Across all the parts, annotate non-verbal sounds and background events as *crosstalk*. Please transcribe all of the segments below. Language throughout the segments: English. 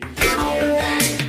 Chase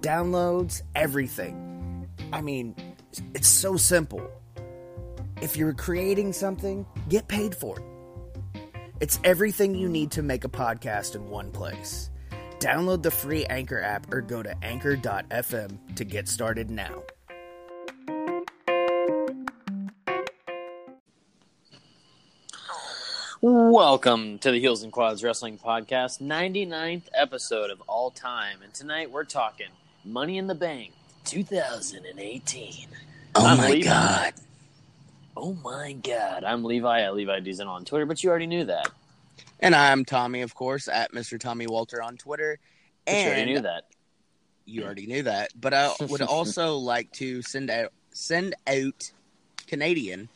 Downloads, everything. I mean, it's so simple. If you're creating something, get paid for it. It's everything you need to make a podcast in one place. Download the free Anchor app or go to anchor.fm to get started now. Welcome to the Heels and Quads Wrestling Podcast, 99th episode of all time. And tonight we're talking Money in the Bank 2018. Oh I'm my Levi. god. Oh my God. I'm Levi at Levi Deason on Twitter, but you already knew that. And I'm Tommy, of course, at Mr. Tommy Walter on Twitter. But you already knew that. you already knew that. But I would *laughs* also like to send out send out Canadian.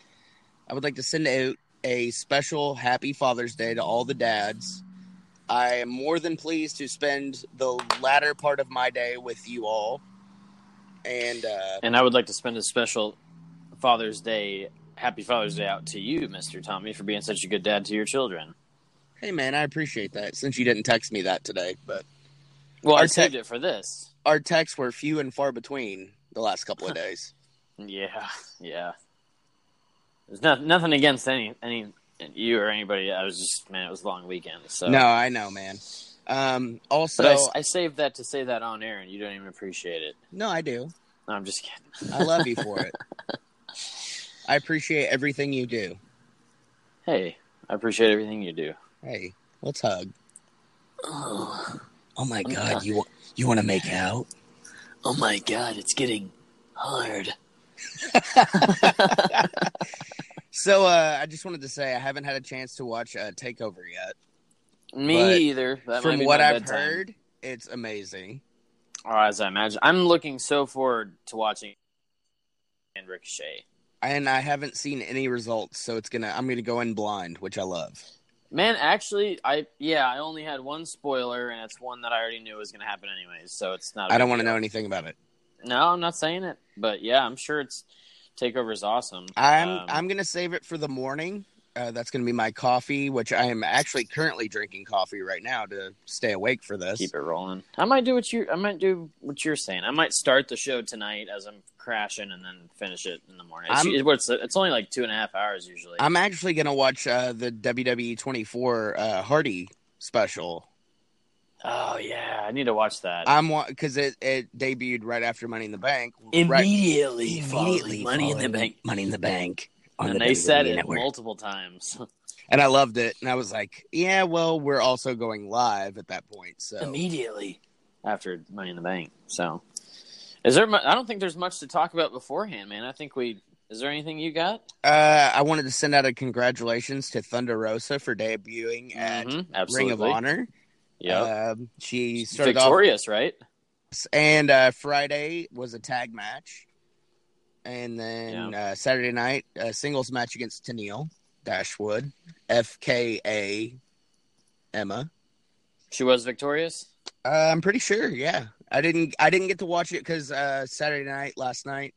I would like to send out a special happy Father's Day to all the dads. I am more than pleased to spend the latter part of my day with you all. And uh, And I would like to spend a special Father's Day, Happy Father's Day out to you, Mr. Tommy, for being such a good dad to your children. hey, man, I appreciate that. Since you didn't text me that today, but Well, I saved tech- it for this. our texts were few and far between the last couple of *laughs* days. Yeah, yeah. There's not, nothing against any any you or anybody. I was just man, it was a long weekend. So no, I know, man. Um, also, but I I, saved that to say that on air, and you don't even appreciate it. no, I do. No, I'm just kidding. I love you for *laughs* it. I appreciate everything you do. Hey, I appreciate everything you do. Hey, let's hug. Oh, Oh my God, god, you you want to make out? oh my God, it's getting hard. *laughs* *laughs* So, uh, I just wanted to say I haven't had a chance to watch uh, Takeover yet. Me But either. That From what I've bedtime. heard, it's amazing. or as I imagine, I'm looking so forward to watching and Ricochet. And I haven't seen any results, so it's gonna I'm gonna go in blind, which I love. Man, actually, I yeah, I only had one spoiler, and it's one that I already knew was going to happen anyways. So it's not. I don't want to know anything about it. No, I'm not saying it, but yeah, I'm sure it's Takeover is awesome. I'm Um, I'm gonna save it for the morning. Uh, that's gonna be my coffee, which I am actually currently drinking coffee right now to stay awake for this. keep it rolling. I might do what you. I might do what you're saying. I might start the show tonight as I'm crashing, and then finish it in the morning. It's, it's only like two and a half hours usually. I'm actually gonna watch uh, the WWE 24 uh, Hardy special. Oh yeah, I need to watch that. I'm because it it debuted right after Money in the Bank. right, immediately, immediately money in the bank. Money in the Bank. on And the they WWE said it network. multiple times. *laughs* and I loved it. And I was like, yeah, well, we're also going live at that point. So immediately after Money in the Bank. So, is there? mu- I don't think there's much to talk about beforehand, man. I think we. Is there anything you got? uh, I wanted to send out a congratulations to Thunder Rosa for debuting at Mhm, Ring of Honor. Yeah, Um, she started off victorious, right? and uh, Friday was a tag match, and then Yeah. uh, Saturday night a singles match against Tennille Dashwood, FKA Emma. She was victorious. Uh, I'm pretty sure. Yeah, I didn't. I didn't get to watch it because uh, Saturday night last night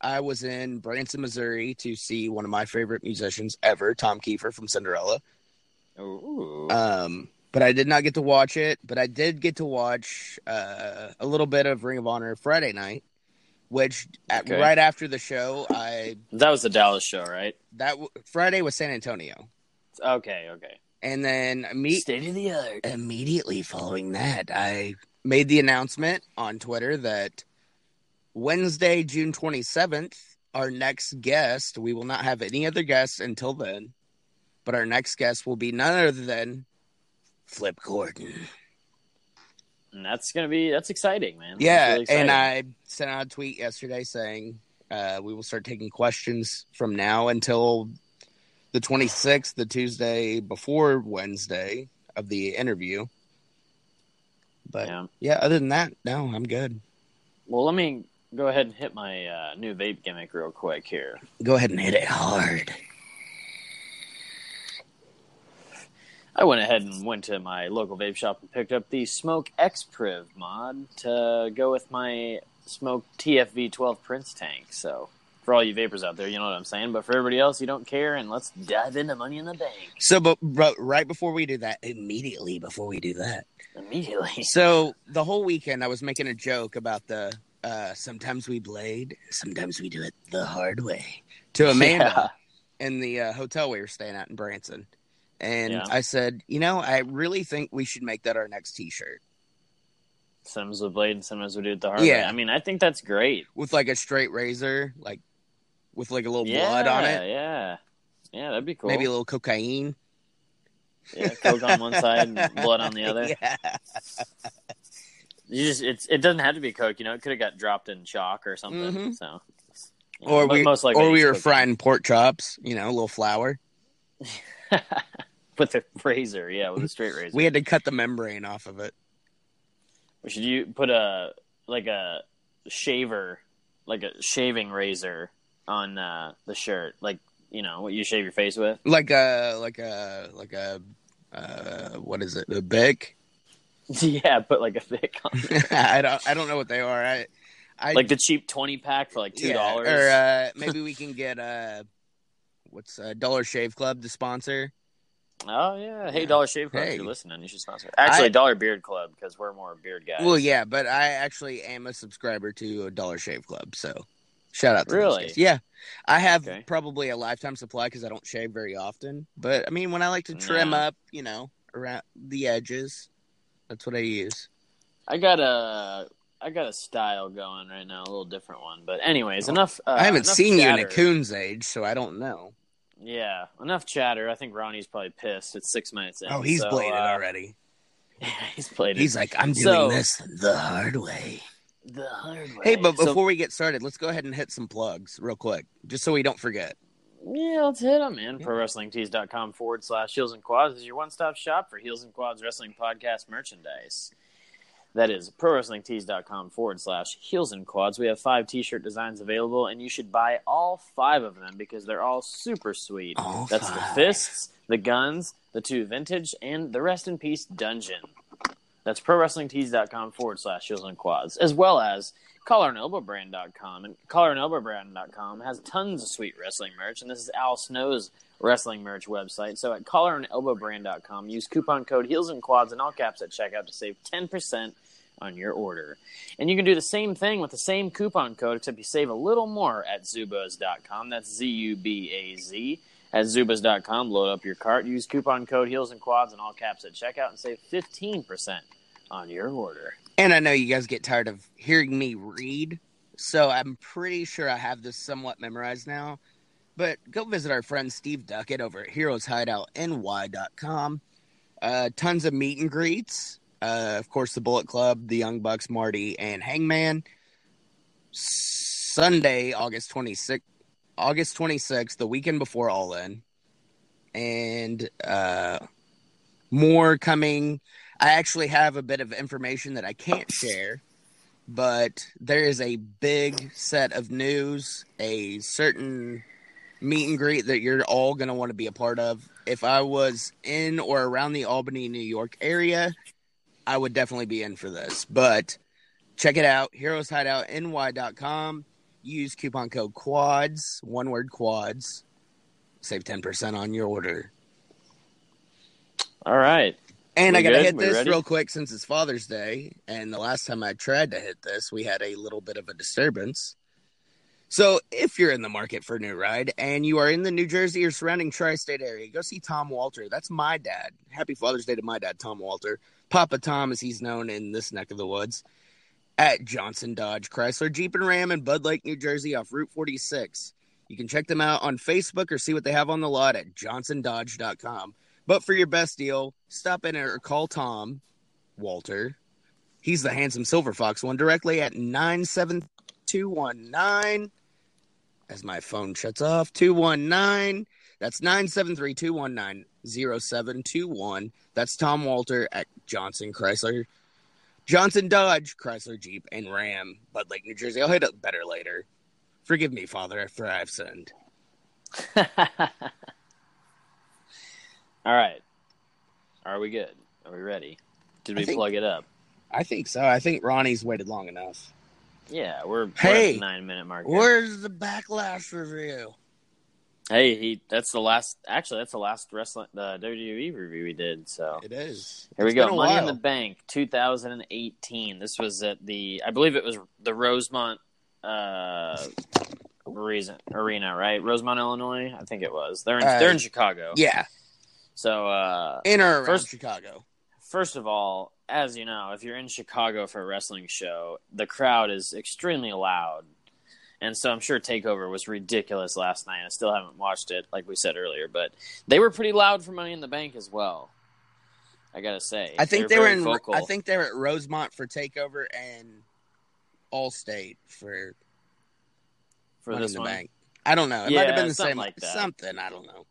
I was in Branson, Missouri to see one of my favorite musicians ever, Tom Keifer from Cinderella. Ooh. Um, but I did not get to watch it. But I did get to watch uh, a little bit of Ring of Honor Friday night, which at, Okay. right after the show, I that was the Dallas show, right? that w- Friday was San Antonio, Okay, okay. and then me State of the art. immediately following that, I made the announcement on Twitter that Wednesday, June 27th, our next guest, we will not have any other guests until then, but our next guest will be none other than Flip Gordon. And that's gonna be that's exciting, man. Yeah, really and. I sent out a tweet yesterday saying uh, we will start taking questions from now until the 26th, the Tuesday before Wednesday of the interview. But yeah. yeah, other than that, no, I'm good. Well, let me go ahead and hit my uh, new vape gimmick real quick here. Go ahead and hit it hard. I went ahead and went to my local vape shop and picked up the SMOK X Priv mod to go with my SMOK TFV 12 Prince tank. So For all you vapors out there, you know what I'm saying. But for everybody else, you don't care, and let's dive into Money in the Bank So, but, but right before we do that, immediately before we do that, immediately. so the whole weekend I was making a joke about the uh, sometimes we blade, sometimes we do it the hard way to Amanda *laughs* in the uh, hotel we were staying at in Branson. And Yeah. I said, you know, I really think we should make that our next T-shirt Sometimes with blade, and sometimes we do it the hard Yeah. way. I mean, I think that's great. with like a straight razor, like with like a little yeah, blood on it, Yeah, yeah, that'd be cool. maybe a little cocaine. yeah, coke on one side and blood on the other. *laughs* yeah. You just it's it doesn't have to be coke. You know, it could have got dropped in chalk or something. Mhm. So, you know, Or we, most likely or we were cocaine. frying pork chops, you know, a little flour. *laughs* with a razor. Yeah, with a straight *laughs* razor. We had to cut the membrane off of it. Or should you put a like a shaver, like a shaving razor on uh, the shirt, like you know what you shave your face with? Like a like a like a uh what is it? A bic? *laughs* yeah, put like a thick on. *laughs* I don't I don't know what they are. I I like the cheap twenty pack for like two yeah, dollars. Or uh maybe we can get uh what's uh Dollar Shave Club to sponsor. Oh yeah, hey Yeah. Dollar Shave Club, Hey. if you're listening, you should sponsor. Actually, I- Dollar Beard Club because we're more beard guys. Well, yeah, but I actually am a subscriber to a Dollar Shave Club, so shout out to Really? Yeah, I have Okay. probably a lifetime supply because I don't shave very often. But I mean, when I like to trim up, you know, around the edges, that's what I use. I got a I got a style going right now, a little different one. But anyways, enough. Uh, I haven't enough seen you in a coon's age, so I don't know. Yeah, enough chatter. I think Ronnie's probably pissed. It's six minutes in. Oh, he's so, bladed uh, already. *laughs* he's played it. He's like, I'm doing So- this the hard way. the hard way. Hey, but So- before we get started, let's go ahead and hit some plugs real quick, just so we don't forget. Yeah, let's hit them, man. ProWrestlingTees.com forward slash Heels and Quads is your one stop shop for Heels and Quads Wrestling Podcast merchandise. That is ProWrestlingTees.com forward slash Heels and Quads. We have five t shirt designs available, and you should buy all five of them because they're all super sweet. All That's the fists, the guns, the two vintage, and the rest in peace dungeon. That's ProWrestlingTees.com forward slash Heels and Quads, as well as collarandelbowbrand.com. And collarandelbowbrand.com has tons of sweet wrestling merch, and this is Al Snow's wrestling merch website. So at collarandelbowbrand.com, use coupon code Heels and Quads in all caps at checkout to save 10% on your order. And you can do the same thing with the same coupon code, except you save a little more at zubaz.com. That's Z U B A Z. At zubaz.com, load up your cart, use coupon code Heels and Quads in all caps at checkout, and save 15% on your order. And I know you guys get tired of hearing me read, so I'm pretty sure I have this somewhat memorized now. But go visit our friend Steve Duckett over at HeroesHideoutNY.com. Uh, tons of meet and greets. Uh, of course, the Bullet Club, the Young Bucks, Marty, and Hangman. Sunday, August 26th, August 26th, the weekend before All In. And uh, more coming. I actually have a bit of information that I can't share, but there is a big set of news, a certain meet and greet that you're all going to want to be a part of. If I was in or around the Albany, New York area, I would definitely be in for this. But check it out heroeshideoutny.com. Use coupon code QUADS, one word QUADS. Save 10% on your order. All right. And We I gotta hit We this ready? real quick since it's Father's Day, and the last time I tried to hit this, we had a little bit of a disturbance. So, if you're in the market for a new ride and you are in the New Jersey or surrounding tri-state area, go see Tom Walter. That's my dad. Happy Father's Day to my dad, Tom Walter, Papa Tom, as he's known in this neck of the woods, at Johnson Dodge Chrysler Jeep and Ram in Bud Lake, New Jersey, off Route 46. You can check them out on Facebook or see what they have on the lot at johnsondodge.com. But for your best deal, stop in or call Tom Walter. He's the handsome Silver Fox one directly at 97219. As my phone shuts off, 219. That's 973 219 0721. That's Tom Walter at Johnson Chrysler. Johnson Dodge, Chrysler Jeep, and Ram, Bud Lake, New Jersey. I'll hit it better later. Forgive me, Father, after I've sinned. *laughs* All right. Are we good? Are we ready? Did we think- plug it up? I think so. I think Ronnie's waited long enough. Yeah, we're, Hey, the nine minute mark. Where's the backlash review? Hey, he. That's the last. Actually, that's the last wrestling the WWE review we did. So It is. here we go. Money in the Bank, 2018. This was at the. I believe it was the Rosemont uh, reason, arena, right? Rosemont, Illinois. I think it was. They're in. Uh, they're in Chicago. Yeah, So uh, in or around First- Chicago. first of all, as you know, if you're in Chicago for a wrestling show, the crowd is extremely loud. And so I'm sure Takeover was ridiculous last night. I still haven't watched it, like we said earlier, but they were pretty loud for Money in the Bank as well. I gotta say, I think they were in. Vocal. I think they were at Rosemont for Takeover and Allstate for for Money this in the one. Bank. I don't know. It Yeah, might have been the same. like that. Something I don't know.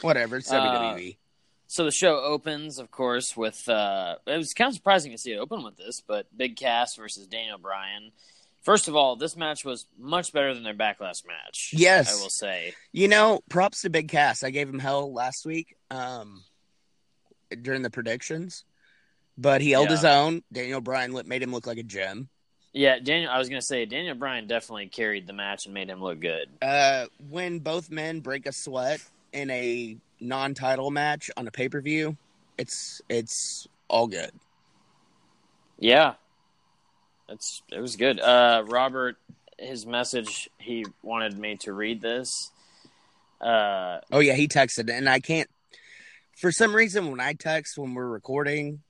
Whatever. It's Uh, WWE. So the show opens, of course, with uh, it was kind of surprising to see it open with this, but Big Cass versus Daniel Bryan. First of all, this match was much better than their backlash match. Yes. I will say. You know, props to Big Cass. I gave him hell last week um, during the predictions, but he held Yeah. his own. Daniel Bryan made him look like a gem. Yeah, Daniel. I was gonna say Daniel Bryan definitely carried the match and made him look good. Uh, when both men break a sweat in a non-title match on a pay-per-view, it's it's all good. Yeah, that's it was good. Uh, Robert, his message, he wanted me to read this. Uh, Oh yeah, he texted, and I can't. For some reason, when I text when we're recording,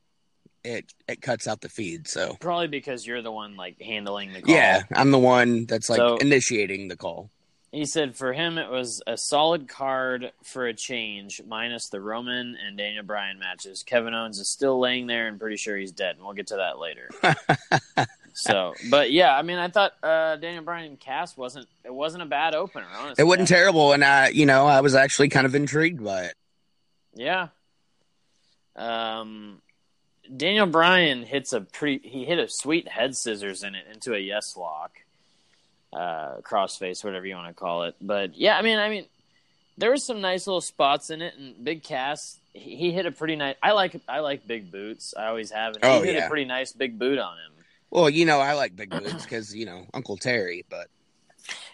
it it cuts out the feed. So probably because you're the one like handling the call. yeah, I'm the one that's like So- initiating the call. He said for him it was a solid card for a change, minus the Roman and Daniel Bryan matches. Kevin Owens is still laying there and pretty sure he's dead, and we'll get to that later. *laughs* so, but yeah, I mean, I thought uh, Daniel Bryan and Cass wasn't it wasn't a bad opener. Honestly, It wasn't terrible, and I, you know, I was actually kind of intrigued by it. Yeah. Um, Daniel Bryan hits a pretty. He hit a sweet head scissors in it into a yes lock, uh, crossface, whatever you want to call it. But yeah, I mean, I mean, there were some nice little spots in it, and Big Cass. He, he hit a pretty nice. I like I like big boots. I always have. And Oh, he hit yeah. a pretty nice big boot on him. Well, you know, I like big boots *clears throat* because you know Uncle Terry, but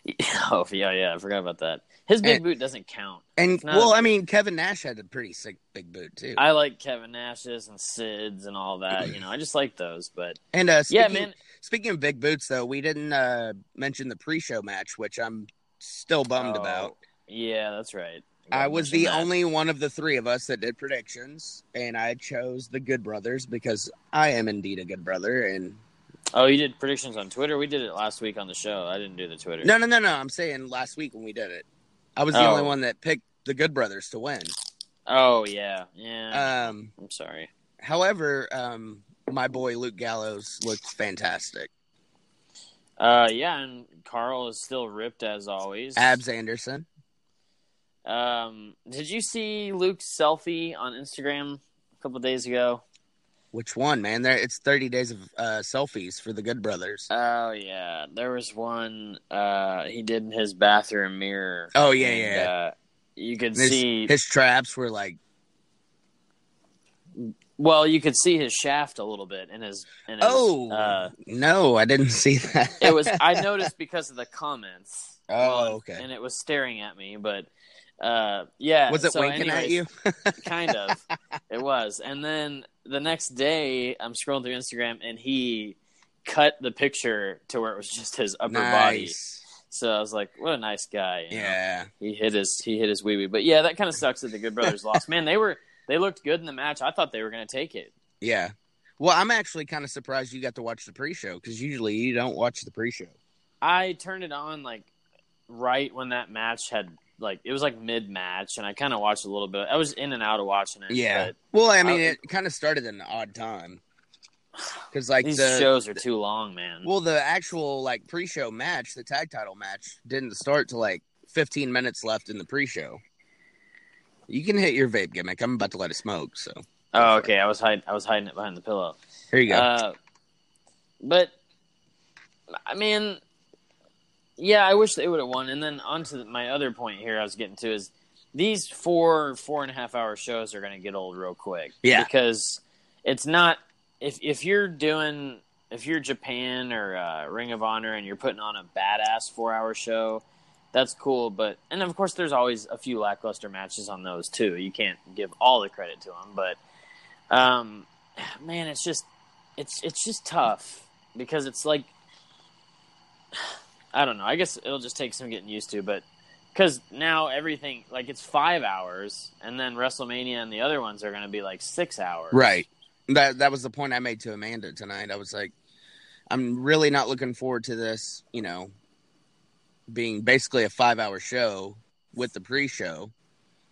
*laughs* Oh yeah, yeah, I forgot about that. His big And- boot doesn't count. and not- well, I mean, Kevin Nash had a pretty sick big boot too. I like Kevin Nash's and Sid's and all that. *clears throat* You know, I just like those. But and uh, yeah, man. Speaking of big boots, though, we didn't uh, mention the pre-show match, which I'm still bummed Oh, about. Yeah, that's right. I was the that. only one of the three of us that did predictions, and I chose the Good Brothers because I am indeed a good brother. And Oh, you did predictions on Twitter. We did it last week on the show. I didn't do the Twitter. no, no, no, no. I'm saying last week when we did it, I was the Oh. only one that picked the Good Brothers to win. Oh yeah, yeah. Um, I'm sorry. however, um, my boy Luke Gallows looked fantastic. Uh, yeah, and Karl is still ripped as always. Abs Anderson. Um, did you see Luke's selfie on Instagram a couple days ago? Which one, man? There, it's 30 days of uh, selfies for the Good Brothers. Oh yeah, there was one uh he did in his bathroom mirror. Oh, yeah, and, yeah. Uh, you could His, see his traps were like, well, you could see his shaft a little bit in his. In his oh uh, no, I didn't *laughs* see that. it was I noticed because of the comments. Oh, on- okay. And it was staring at me, but uh, yeah. Was it so winking at you? *laughs* kind of. It was, and then the next day, I'm scrolling through Instagram, and he cut the picture to where it was just his upper body. So I was like, "What a nice guy." you know? Yeah. he hit his he hit his wee wee. But yeah, that kind of sucks that the Good Brothers lost. Man, they were they looked good in the match. I thought they were going to take it. Yeah. Well, I'm actually kind of surprised you got to watch the pre-show because usually you don't watch the pre-show. I turned it on like right when that match had like it was like mid match, and I kind of watched a little bit. I was in and out of watching it. Yeah. Well, I mean, I- it kind of started in an odd time because like these the shows are too long, man. well, the actual like pre-show match, the tag title match, didn't start to like 15 minutes left in the pre-show. You can hit your vape gimmick. I'm about to let it smoke, so oh, okay. I was hiding. I was hiding it behind the pillow. here you go. Uh, but I mean, yeah, I wish they would have won. And then on to my other point here, I was getting to is these four four and a half hour shows are going to get old real quick. Yeah. because it's not if if you're doing if you're Japan or uh, Ring of Honor and you're putting on a badass four hour show, that's cool. But and of course, there's always a few lackluster matches on those too. You can't give all the credit to them, but um, man, it's just it's it's just tough because it's like I don't know. I guess it'll just take some getting used to, but because now everything like it's five hours, and then WrestleMania and the other ones are going to be like six hours, Right. That that was the point I made to Amanda tonight. I was like, I'm really not looking forward to this. You know, being basically a five hour show with the pre show,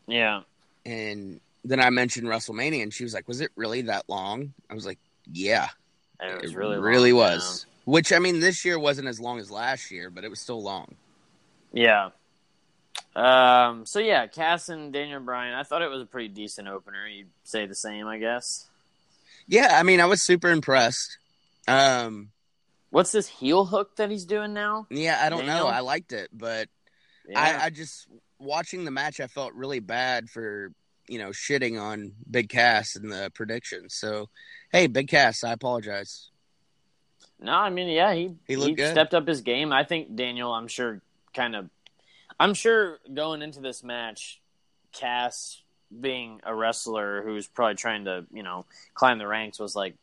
Yeah, and then I mentioned WrestleMania, and she was like, "Was it really that long?" I was like, "Yeah, it was it really really long, was." Which I mean, this year wasn't as long as last year, but it was still long. Yeah. yeah. Um. So yeah, Cass and Daniel Bryan. I thought it was a pretty decent opener. You'd say the same, I guess. Yeah, I mean, I was super impressed. Um, What's this heel hook that he's doing now? yeah, I don't Daniel? know. I liked it, but Yeah. I, I just watching the match, I felt really bad for you know shitting on Big Cass and the predictions. So, hey, Big Cass, I apologize. No, I mean, yeah, he He looked good. stepped up his game. I think Daniel. I'm sure, kind of. I'm sure going into this match, Cass being a wrestler who's probably trying to, you know, climb the ranks was like,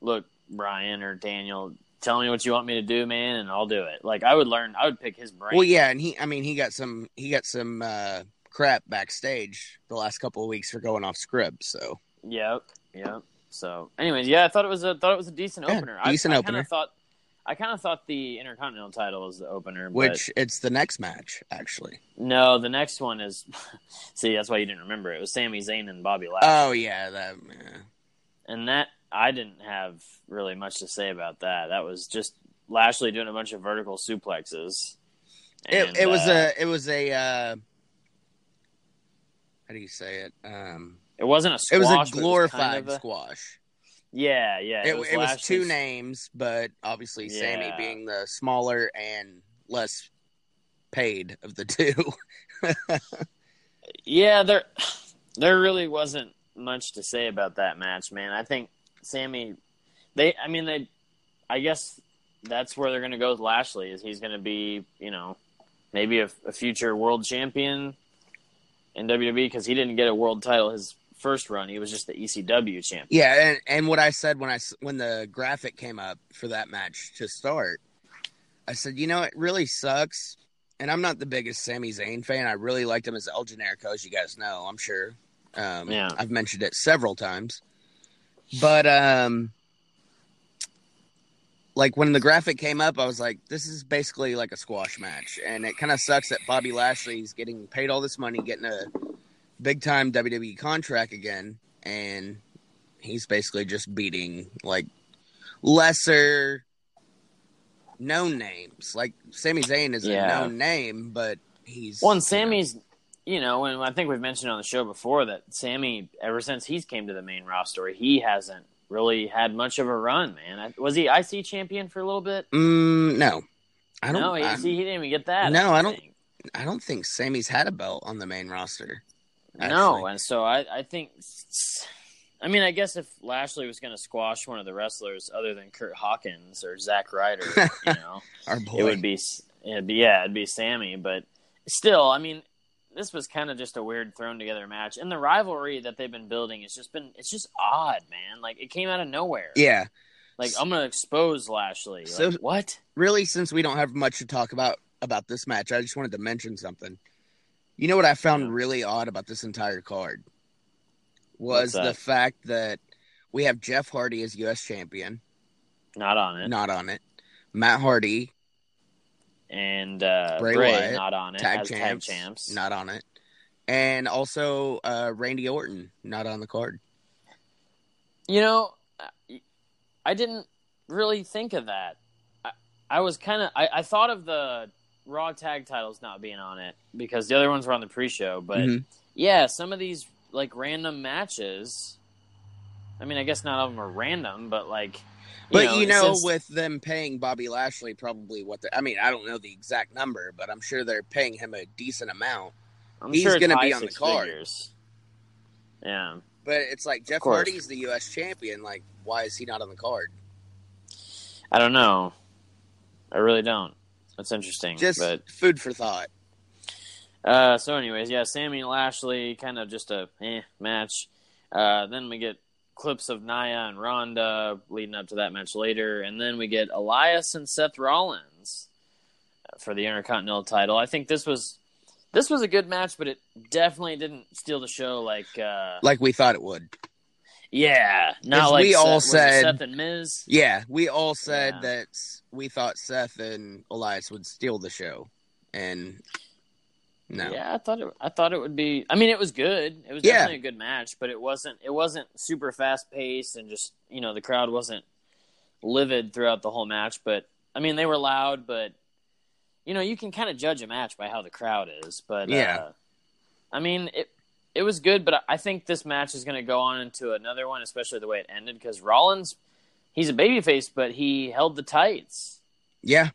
look, Bryan or Daniel, tell me what you want me to do, man, and I'll do it. Like I would learn. I would pick his brain. Well, yeah, and he, I mean, he got some, he got some uh, crap backstage the last couple of weeks for going off script. So, Yep. Yep. So, anyways, yeah, I thought it was a thought it was a decent Yeah, opener. decent I, I opener. Kind of thought. I kind of thought the Intercontinental title was the opener, but which it's the next match actually. No, the next one is. *laughs* See, that's why you didn't remember it. It was Sami Zayn and Bobby Lashley, Oh yeah, that. yeah. and that I didn't have really much to say about that. That was just Lashley doing a bunch of vertical suplexes. It, And, it was uh, a, it was a. Uh, how do you say it? Um, It wasn't a it was a glorified kind of a- squash. yeah, yeah. It, it was, two names, but obviously Sami being the smaller and less paid of the two. *laughs* Yeah, there, there really wasn't much to say about that match, man. I think Sami, they, I mean, they, I guess that's where they're going to go with Lashley. Is he's going to be, you know, maybe a, a future world champion in WWE because he didn't get a world title his first run. He was just the ECW champion. yeah, and, and what I said when I when the graphic came up for that match to start, I said, you know, it really sucks. And I'm not the biggest Sami Zayn fan. I really liked him as El Generico, as you guys know. I'm sure. Um, Yeah. I've mentioned it several times. But um, like when the graphic came up, I was like, this is basically like a squash match, and it kind of sucks that Bobby Lashley's getting paid all this money, getting a big time WWE contract again, and he's basically just beating like lesser known names. Like Sami Zayn is Yeah. a known name, but he's Well, and you know, Sami's, you know, and I think we've mentioned on the show before that Sami, ever since he's came to the main roster, he hasn't really had much of a run, man. Was he IC champion for a little bit? Mm, no, I don't. no, he, I, see, he didn't even get that. No, I don't- I don't think Sami's had a belt on the main roster. No, and so I, I think, I mean, I guess if Lashley was going to squash one of the wrestlers other than Kurt Hawkins or Zack Ryder, you *laughs* know, it would be, it'd be, yeah, it'd be Sami. But still, I mean, this was kind of just a weird thrown together match, and the rivalry that they've been building has just been, it's just odd, man. Like it came out of nowhere. Yeah, Like I'm going to expose Lashley. So- Like, what? really. Since we don't have much to talk about about this match, I just wanted to mention something. You know what I found really odd about this entire card was the fact that we have Jeff Hardy as U.S. champion, Not on it. not on it. Matt Hardy, And uh, Bray Bray, Wyatt, not on it. tag as champs, tag champs. not on it, and also uh, Randy Orton, not on the card. You know, I- I didn't really think of that. I, I was kind of I, I thought of the Raw tag titles not being on it because the other ones were on the pre-show. But Mhm. yeah, some of these like random matches. I mean, I guess not all of them are random, but like, But you know, with them paying Bobby Lashley probably what the I mean, I don't know the exact number, but I'm sure they're paying him a decent amount. I'm he's sure gonna be on the card. figures. Yeah. But it's like Jeff. Hardy's the US champion, like why is he not on the card? I don't know. I really don't. That's interesting. Just but food for thought. uh, so, anyways, yeah, Sami Lashley, kind of just a eh match. Uh, then we get clips of Nia and Ronda leading up to that match later, and then we get Elias and Seth Rollins for the Intercontinental title. I think this was this was a good match, but it definitely didn't steal the show. Like, uh, Like we thought it would. yeah, not like we Seth, all said- Seth and Miz. Yeah, we all said Yeah. that we thought Seth and Elias would steal the show, and no, Yeah, I thought it. I thought it would be. I mean, it was good. It was Yeah. definitely a good match, but it wasn't. It wasn't super fast paced, and just you know the crowd wasn't livid throughout the whole match. But I mean, they were loud, but you know you can kind of judge a match by how the crowd is. But Yeah. uh, I mean it. It was good, but I think this match is going to go on into another one, especially the way it ended. Because Rollins, he's a babyface, but he held the tights yeah.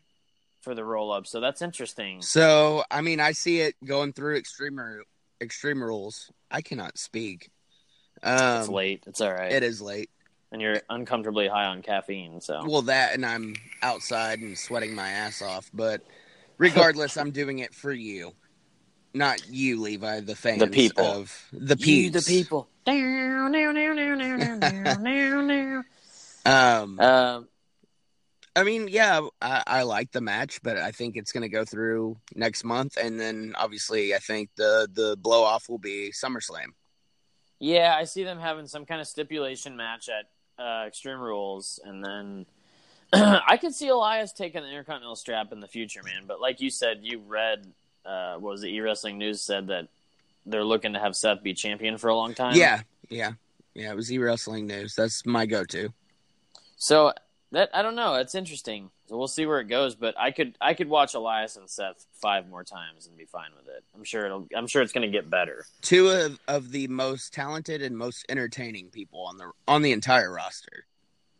For the roll up, so that's interesting. So I mean, I see it going through extreme extreme rules. I cannot speak. Um, it's late. It's all right. It is late. and you're uncomfortably high on caffeine. So Well, that and I'm outside and sweating my ass off. But regardless, I'm doing it for you, not you, Levi. The fans, The people. of the you, peeps. the people. Um, um, I mean, yeah, I, I like the match, but I think it's going to go through next month, and then obviously, I think the the blow off will be SummerSlam. yeah, I see them having some kind of stipulation match at uh, Extreme Rules, and then *clears throat* I could see Elias taking the Intercontinental strap in the future, man. But like you said, you read uh, what was the E Wrestling News said that they're looking to have Seth be champion for a long time. Yeah, yeah, yeah. It was e wrestling news. That's my go to. So that I don't know. It's interesting. So we'll see where it goes. But I could I could watch Elias and Seth five more times and be fine with it. I'm sure it'll. I'm sure it's going to get better. Two of, of the most talented and most entertaining people on the on the entire roster.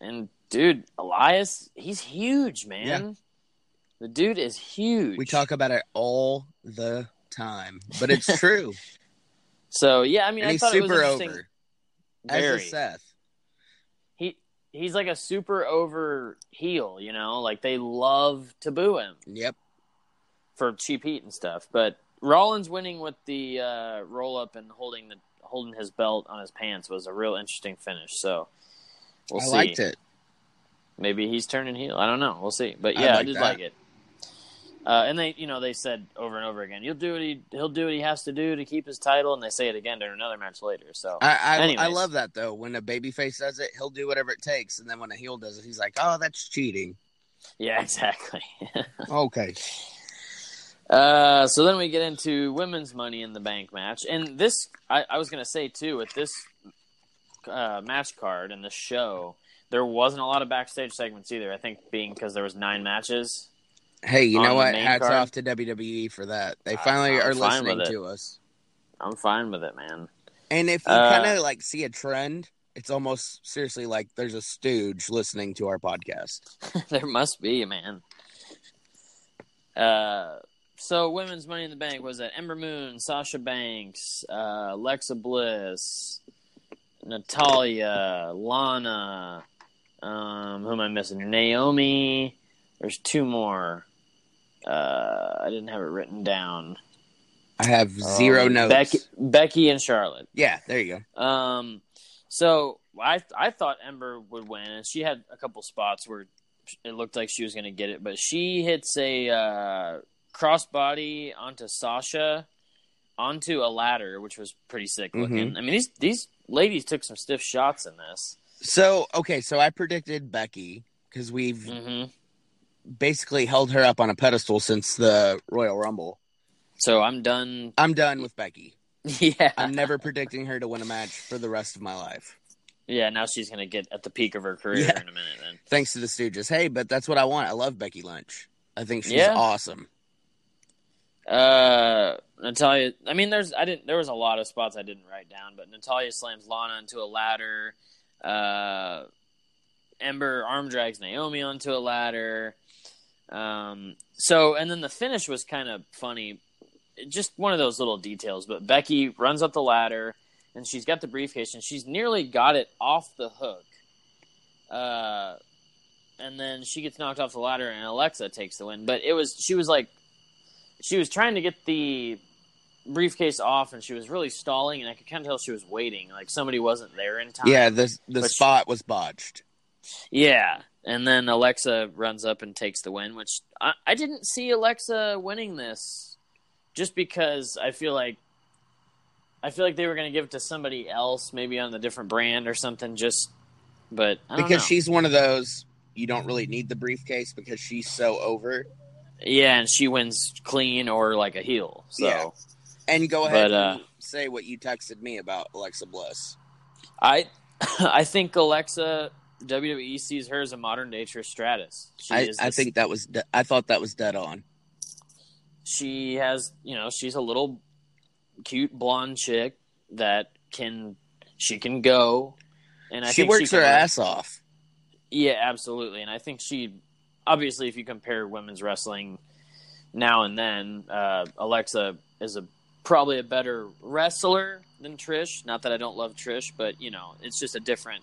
And dude, Elias, he's huge, man. The dude is huge. We talk about it all the time, but it's *laughs* true. So yeah, I mean, and I he's thought it was super interesting. over. As Very. is Seth. He he's like a super over heel, you know. Like they love to boo him Yep. for cheap heat and stuff. But Rollins winning with the uh, roll up and holding the holding his belt on his pants was a real interesting finish. So we'll I see. liked it. Maybe he's turning heel. I don't know. We'll see. But yeah, I, like did that. like it. Uh, and they, you know, they said over and over again, "You'll do what he, he'll do what he has to do to keep his title," and they say it again during another match later. So, I I, I love that though. When a babyface does it, he'll do whatever it takes, and then when a heel does it, he's like, "Oh, that's cheating." yeah, *laughs* exactly. Okay. *laughs* uh, so then we get into women's Money in the Bank match, and this, I, I was gonna say too, with this uh, match card and the show, there wasn't a lot of backstage segments either. I think being because there was nine matches. Hey, you know what? Hats card? off to WWE for that. They finally I'm are listening to us. I'm fine with it, man. And if you Uh, kind of like see a trend, it's almost seriously like there's a stooge listening to our podcast. *laughs* there must be, man. Uh, so women's Money in the Bank was that Ember Moon, Sasha Banks, uh, Alexa Bliss, Natalya, Lana. Um, who am I missing? Naomi. There's two more. Uh, I didn't have it written down. I have zero Um, notes. Becky, Becky and Charlotte. Yeah, there you go. Um, so I I thought Ember would win, and she had a couple spots where it looked like she was going to get it, but she hits a uh, crossbody onto Sasha onto a ladder, which was pretty sick Mm-hmm. looking. I mean these these ladies took some stiff shots in this. So okay, so I predicted Becky because we've hmm basically held her up on a pedestal since the Royal Rumble. So I'm done. *laughs* I'm done with Becky. yeah, I'm never predicting her to win a match for the rest of my life. yeah. Now she's going to get at the peak of her career Yeah. in a minute. Then Thanks to the Stooges. Hey, but that's what I want. I love Becky Lynch. I think she's Yeah. awesome. Uh, Natalya. I mean, there's I didn't. There was a lot of spots I didn't write down, but Natalya slams Lana into a ladder. Uh, Ember arm drags Naomi onto a ladder. Um. So, and then the finish was kind of funny. Just one of those little details. But Becky runs up the ladder, and she's got the briefcase, and she's nearly got it off the hook. Uh. and then she gets knocked off the ladder, and Alexa takes the win. But it was she was like, she was trying to get the briefcase off, and she was really stalling, and I could kind of tell she was waiting, like somebody wasn't there in time. Yeah, the the But she- spot was botched. Yeah, and then Alexa runs up and takes the win, which I, I didn't see Alexa winning this, just because I feel like I feel like they were going to give it to somebody else, maybe on the different brand or something. Just, but because know. she's one of those you don't really need the briefcase because she's so over. yeah, and she wins clean or like a heel. So Yeah. And go ahead But, uh, and say what you texted me about Alexa Bliss. I *laughs* I think Alexa WWE sees her as a modern day Trish Stratus. She I, is I think that was de- I thought that was dead on. she has you know she's a little cute blonde chick that can she can go and I she works she her can- ass off. yeah absolutely and I think she obviously if you compare women's wrestling now and then uh, Alexa is a probably a better wrestler than Trish not that I don't love Trish but you know it's just a different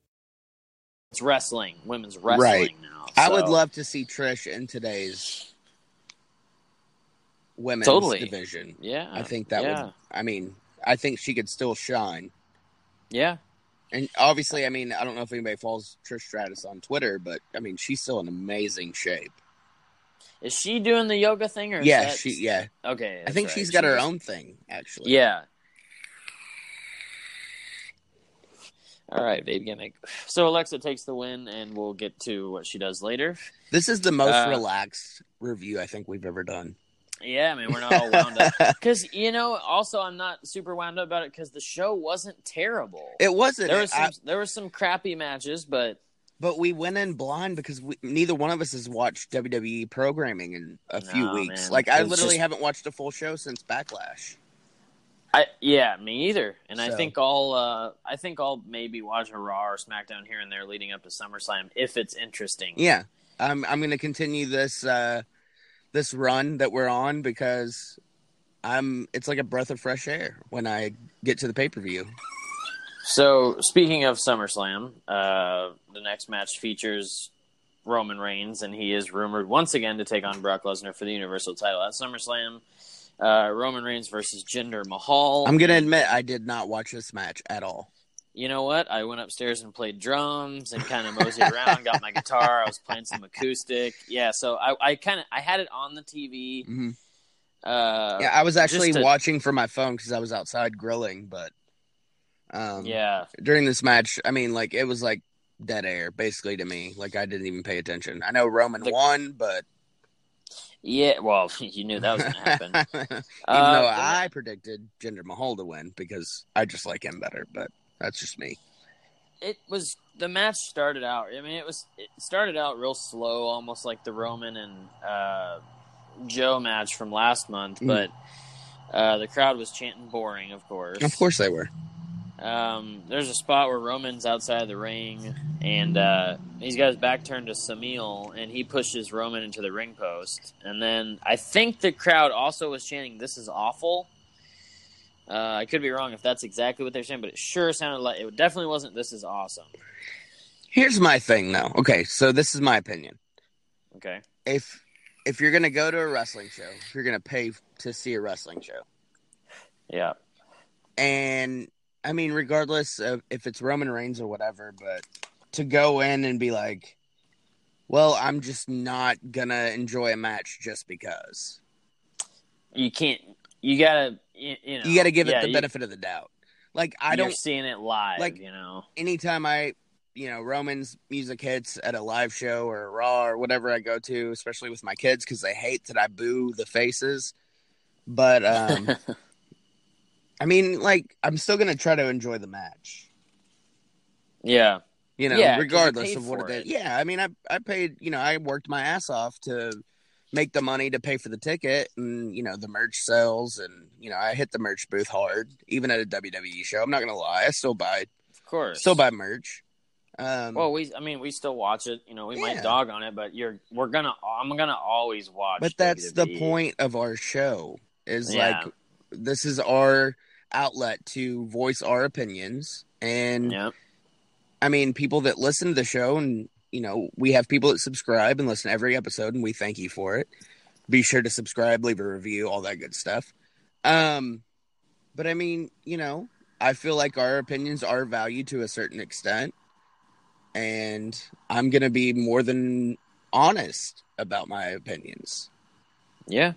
It's wrestling women's wrestling Right. now I would love to see Trish in today's women's Totally. division. yeah I think that yeah. would. I mean, I think she could still shine. yeah And obviously, I mean, I don't know if anybody follows Trish Stratus on Twitter, but I mean, she's still in amazing shape. Is she doing the yoga thing or? Yeah, that- she. Yeah, Okay. I think right. she's got She her is. own thing actually. Yeah. All right, babe gimmick. So Alexa takes the win, and we'll get to what she does later. This is the most Uh, relaxed review I think we've ever done. Yeah, I mean we're not all wound up *laughs* because you know. Also, I'm not super wound up about it because the show wasn't terrible. It wasn't, there was some I- there were some crappy matches, but but we went in blind because we, neither one of us has watched WWE programming in a few No, weeks. man. Like I literally just- haven't watched a full show since Backlash. I yeah, me either. And I think I'll uh, I think I'll maybe watch a Raw or SmackDown here and there leading up to SummerSlam if it's interesting. Yeah, I'm I'm going to continue this uh, this run that we're on because I'm. It's like a breath of fresh air when I get to the pay per view. So, speaking of SummerSlam, uh, the next match features Roman Reigns, and he is rumored once again to take on Brock Lesnar for the Universal title at SummerSlam. Uh, Roman Reigns versus Jinder Mahal. I'm going to admit I did not watch this match at all. You know what? I went upstairs and played drums and kind of moseyed around. Got my guitar. I was playing some acoustic. Yeah, so I, I kind of I had it on the TV. Mhm. Uh, Yeah, I was actually to- watching from my phone because I was outside grilling, but um, yeah, during this match, I mean, like it was like dead air basically to me. Like I didn't even pay attention. I know Roman The- won, but yeah. Well, *laughs* you knew that was gonna happen. *laughs* even Uh, though I predicted Jinder Mahal to win because I just like him better, but that's just me. it was the match started out. I mean, it was it started out real slow, almost like the Roman and uh, Joe match from last month. Mm. But uh, the crowd was chanting "boring," of course. Of course they were. Um, there's a spot where Roman's outside the ring, and uh, he's got his back turned to Samil, and he pushes Roman into the ring post. And then I think the crowd also was chanting, "This is awful." Uh, I could be wrong if that's exactly what they're saying, but it sure sounded like it definitely wasn't. This is awesome. Here's my thing though. Okay, so this is my opinion. Okay. If if you're gonna go to a wrestling show, if you're gonna pay to see a wrestling show, Yeah. and I mean, regardless of if it's Roman Reigns or whatever, but to go in and be like, well, I'm just not gonna enjoy a match just because. You can't. You gotta. You, you know. You got to give it the you- benefit of the doubt. Like I you're don't seeing it live. like- you know. anytime I, you know, Roman's music hits at a live show or a Raw or whatever I go to, especially with my kids because they hate that I boo the faces. But um, *laughs* I mean, like I'm still gonna try to enjoy the match. yeah. You know, Yeah, regardless of what it is. Yeah, I mean, I I paid. You know, I worked my ass off to make the money to pay for the ticket, and you know, the merch sales, and you know, I hit the merch booth hard, even at a WWE show. I'm not gonna lie, I still buy Of course. still buy merch. Um, Well, we. I mean, we still watch it. You know, we Yeah. might dog on it, but you're. We're gonna. I'm gonna always watch. but that's the point of our show is Yeah. like this is our outlet to voice our opinions. And Yep. i mean people that listen to the show and you know we have people that subscribe and listen to every episode and we thank you for it. Be sure to subscribe leave a review all that good stuff. Um but i mean you know i feel like our opinions are valued to a certain extent. And i'm gonna be more than honest about my opinions. Yeah.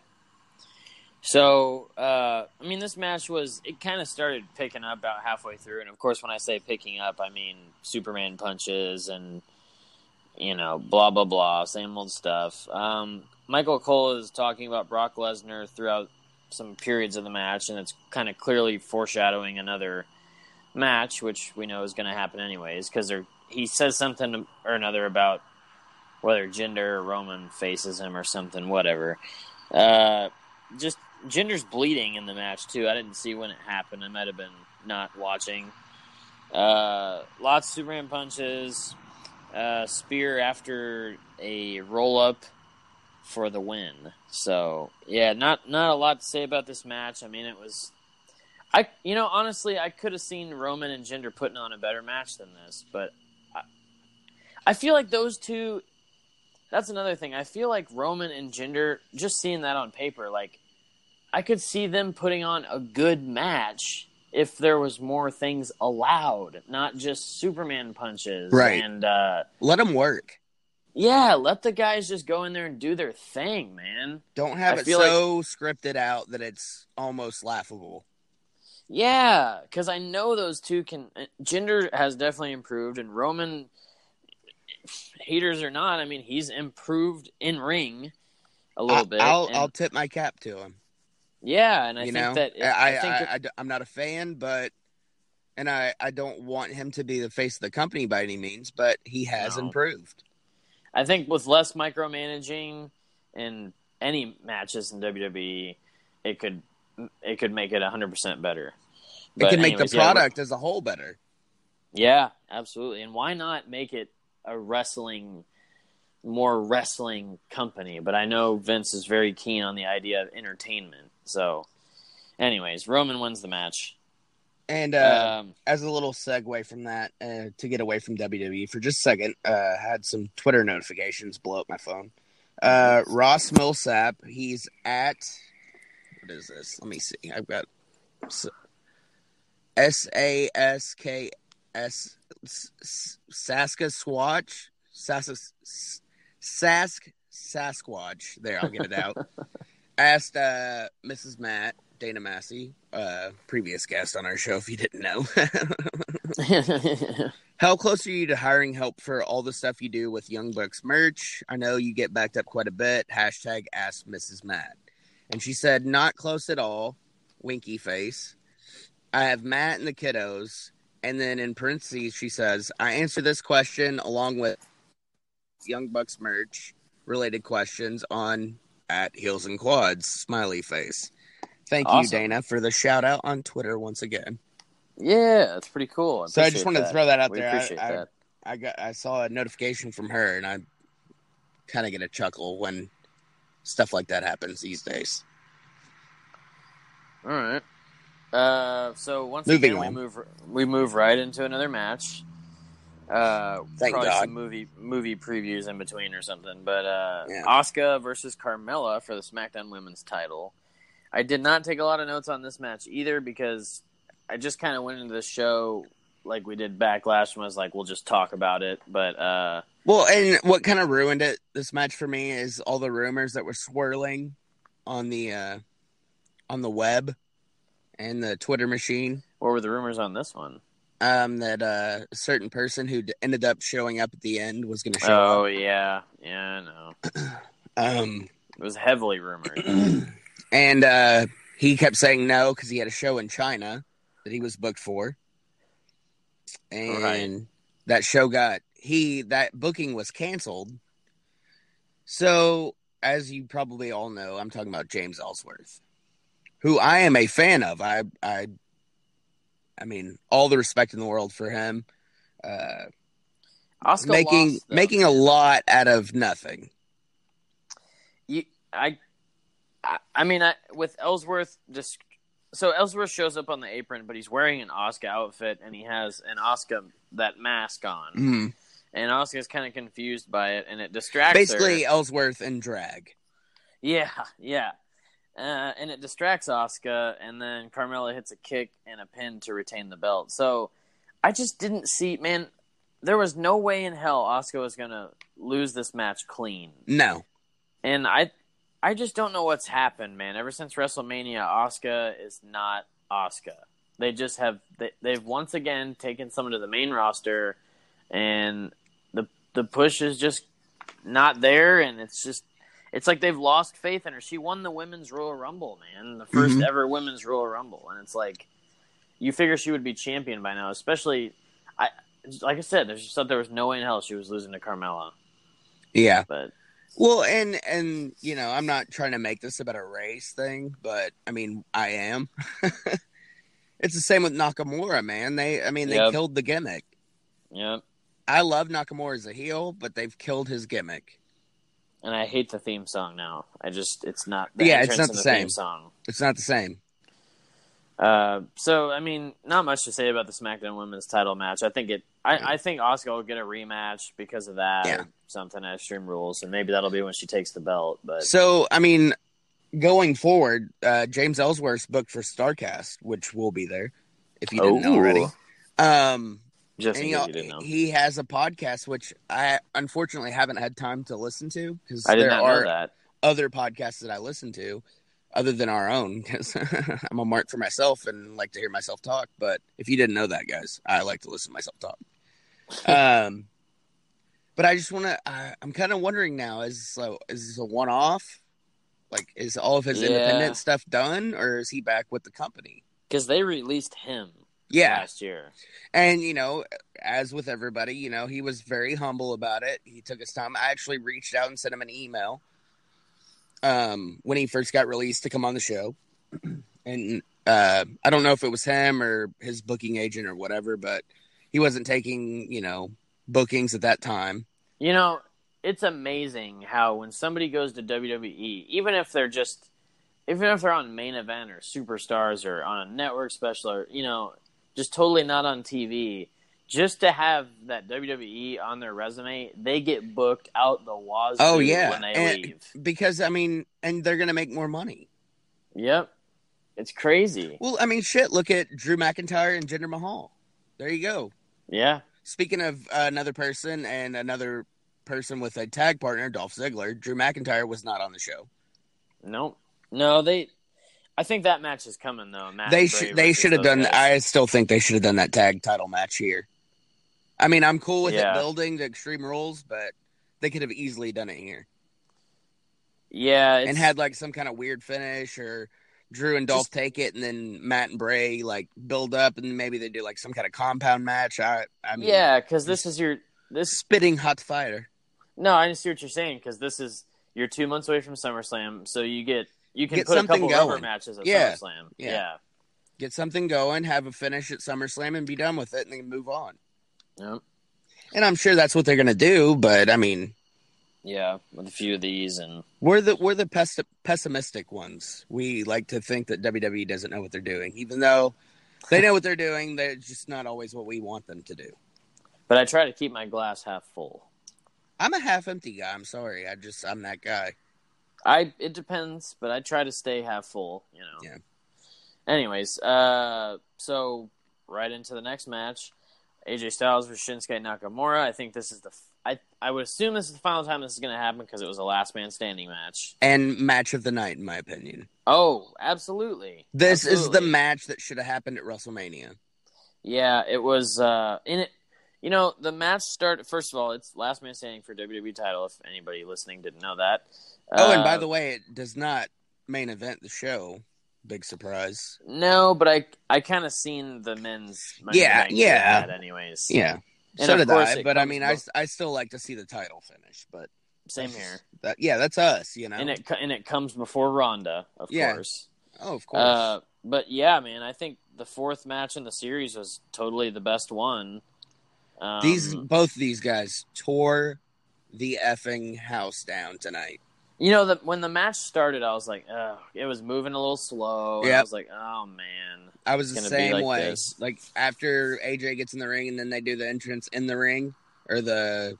So, uh, I mean, this match was, it kind of started picking up about halfway through. And of course, when I say picking up, I mean Superman punches and, you know, blah, blah, blah, same old stuff. Um, Michael Cole is talking about Brock Lesnar throughout some periods of the match, and it's kind of clearly foreshadowing another match, which we know is going to happen anyways, because he says something or another about whether Jinder or Roman faces him or something, whatever. Uh, just Jinder's bleeding in the match too. I didn't see when it happened. I might have been not watching. Uh, lots of Superman punches. Uh, spear after a roll up for the win. So yeah, not not a lot to say about this match. I mean, it was. I you know honestly, I could have seen Roman and Jinder putting on a better match than this, but I, I feel like those two. That's another thing. I feel like Roman and Jinder, just seeing that on paper, like I could see them putting on a good match if there was more things allowed, not just Superman punches. Right. And uh, let them work yeah, let the guys just go in there and do their thing, man. Don't have I it so scripted out that it's almost laughable. Yeah, because I know those two can. Jinder has definitely improved, and Roman, haters or not, I mean, he's improved in ring a little I, bit. I'll and- I'll tip my cap to him. Yeah, and I you think know, that I, I, think I, I, am not a fan, but and I I don't want him to be the face of the company by any means, but he has No. improved. I think with less micromanaging in any matches in WWE, it could it could make it 100 percent better. It But can make anyways, the yeah, product as a whole better. Yeah, absolutely. And why not make it a wrestling, more wrestling company? But I know Vince is very keen on the idea of entertainment. So, anyways, Roman wins the match. And uh, Um, as a little segue from that, uh, to get away from WWE for just a second, uh, had some Twitter notifications blow up my phone. Uh, Ross Millsap, he's at what is this? Let me see. I've got S A S K S Saskasquatch Sask Sask Sasquatch. There, I'll get it out. *laughs* Asked uh, Mrs. Matt Dana Massie, uh, previous guest on our show, if you didn't know. *laughs* How close are you to hiring help for all the stuff you do with Young Bucks merch? I know you get backed up quite a bit. Hashtag ask Mrs. Matt. And she said, not close at all. Winky face. I have Matt and the kiddos. And then in parentheses, she says, I answer this question along with Young Bucks merch related questions on at Heels and Quads. Smiley face. Thank you, Dana, for the shout out on Twitter once again. yeah, that's pretty cool. So I just wanted to throw that out we there. I- Appreciate I- that. I got I saw a notification from her and I kind of get a chuckle when stuff like that happens these days. All right. Uh, so once Moving again, we move we move right into another match. Uh, Thank probably God. some movie movie previews in between or something. But uh, Yeah. Asuka versus Carmella for the SmackDown Women's Title. I did not take a lot of notes on this match either because I just kind of went into the show like we did Backlash and was like, we'll just talk about it. But uh, Well, and what kind of ruined it this match for me is all the rumors that were swirling on the uh on the web and the Twitter machine. what were the rumors on this one? Um, that uh, a certain person who ended up showing up at the end was going to show Oh up. yeah, yeah, I know. *clears throat* Um, It was heavily rumored. *clears throat* and uh, he kept saying no because he had a show in China that he was booked for, and Right. that show got he that booking was canceled. So, as you probably all know, I'm talking about James Ellsworth, who I am a fan of. I I I mean, all the respect in the world for him. Uh, Oscar making lost, making a lot out of nothing. you, I, I, I mean, I, with Ellsworth, just so Ellsworth shows up on the apron, but he's wearing an Asuka outfit and he has an Asuka that mask on, Mhm. and Asuka's kind of confused by it, and it distracts Basically, her. Ellsworth and drag. Yeah, yeah. Uh, and it distracts Asuka, and then Carmella hits a kick and a pin to retain the belt. So I just didn't see, man. There was no way in hell Asuka was gonna lose this match clean, No, and I, I just don't know what's happened, man. Ever since WrestleMania, Asuka is not Asuka. They just have they, they've once again taken someone to the main roster, and the the push is just not there, and it's just it's like they've lost faith in her. She won the women's Royal Rumble, man, the 1st Mhm. ever women's Royal Rumble, and it's like you figure she would be champion by now. Especially, I like I said, there's just thought there was no way in hell she was losing to Carmella, yeah. but Well, and and you know, I'm not trying to make this about a race thing, but I mean, I am. *laughs* it's the same with Nakamura, man. They, I mean, they Yep. killed the gimmick. yeah. I love Nakamura as a heel, but they've killed his gimmick. And I hate the theme song now. I just it's not the Yeah, it's not the theme same. song. It's not the same. Uh, so I mean, not much to say about the SmackDown Women's Title match. I think it. I, I think Asuka will get a rematch because of that. Yeah. Or something at Extreme Rules, and maybe that'll be when she takes the belt. But So, I mean, going forward, uh, James Ellsworth's booked for Starcast, which will be there if you didn't know already. Um, just and you didn't know, he has a podcast which I unfortunately haven't had time to listen to because there not are other podcasts that I listen to other than our own *laughs* because I'm a mark for myself and like to hear myself talk. But if you didn't know that, guys, I like to listen to myself talk. *laughs* um, but I just want to. I'm kind of wondering now: is so is this a one off? Like, is all of his Yeah. independent stuff done, or is he back with the company? Because they released him Yeah, last year. and you know, as with everybody, you know, he was very humble about it. He took his time. I actually reached out and sent him an email um, when he first got released to come on the show, *clears throat* and uh, I don't know if it was him or his booking agent or whatever, but he wasn't taking you know bookings at that time. You know, it's amazing how when somebody goes to WWE, even if they're just, even if they're on main event or superstars or on a network special or you know, just totally not on TV, just to have that WWE on their resume, they get booked out the wazoo Oh yeah, when they and- leave. because I mean, and they're gonna make more money. Yep, it's crazy. Well, I mean, shit. Look at Drew McIntyre and Jinder Mahal. There you go. Yeah, Speaking of uh, another person and another person with a tag partner, Dolph Ziggler, Drew McIntyre was not on the show. no, no, they. I think that match is coming though. Matt they and should they should have done. guys. I still think they should have done that tag title match here. I mean, I'm cool with Yeah. it building to Extreme Rules, but they could have easily done it here yeah, it's, and had like some kind of weird finish or. Drew and Dolph Just- take it, and then Matt and Bray like build up, and maybe they do like some kind of compound match. I, I mean, yeah, because this is your this spitting hot fire. No, I see what you're saying because this is you're two months away from SummerSlam, so you get you can Get put a something couple rubber going. matches at Yeah. SummerSlam. Yeah. Yeah, Get something going, have a finish at SummerSlam, and be done with it, and then move on. Yep. And I'm sure that's what they're gonna do. But I mean, yeah, with a few of these, and we're the we're the pes- pessimistic ones. We like to think that WWE doesn't know what they're doing, even though they know what they're doing. They're just not always what we want them to do. but I try to keep my glass half full. I'm a half empty guy. I'm sorry. I just I'm that guy. I it depends, but I try to stay half full. You know. Yeah. Anyways, uh, so right into the next match, AJ Styles versus Shinsuke Nakamura. I think this is the. f- I I would assume this is the final time this is going to happen because it was a last man standing match. And match of the night, in my opinion. Oh, absolutely. This is the match that should have happened at WrestleMania. Yeah, it was uh in it you know, the match started first of all, it's last man standing for WWE title if anybody listening didn't know that. Oh, and by Uh, the way, it does not main event the show. Big surprise. No, but I I kind of seen the men's Money in the Yeah, yeah. anyways. Yeah. And so of did I, but I mean, I, I still like to see the title finish. But Same here. that, yeah, that's us, you know. And it and it comes before Ronda, of Yeah. course. oh, of course. Uh, but yeah, man, I think the fourth match in the series was totally the best one. Um, these both these guys tore the effing house down tonight. You know, the, when the match started, I was like, oh, it was moving a little slow. and I was like, oh man, I was the same like way. this. Like after AJ gets in the ring and then they do the entrance in the ring or the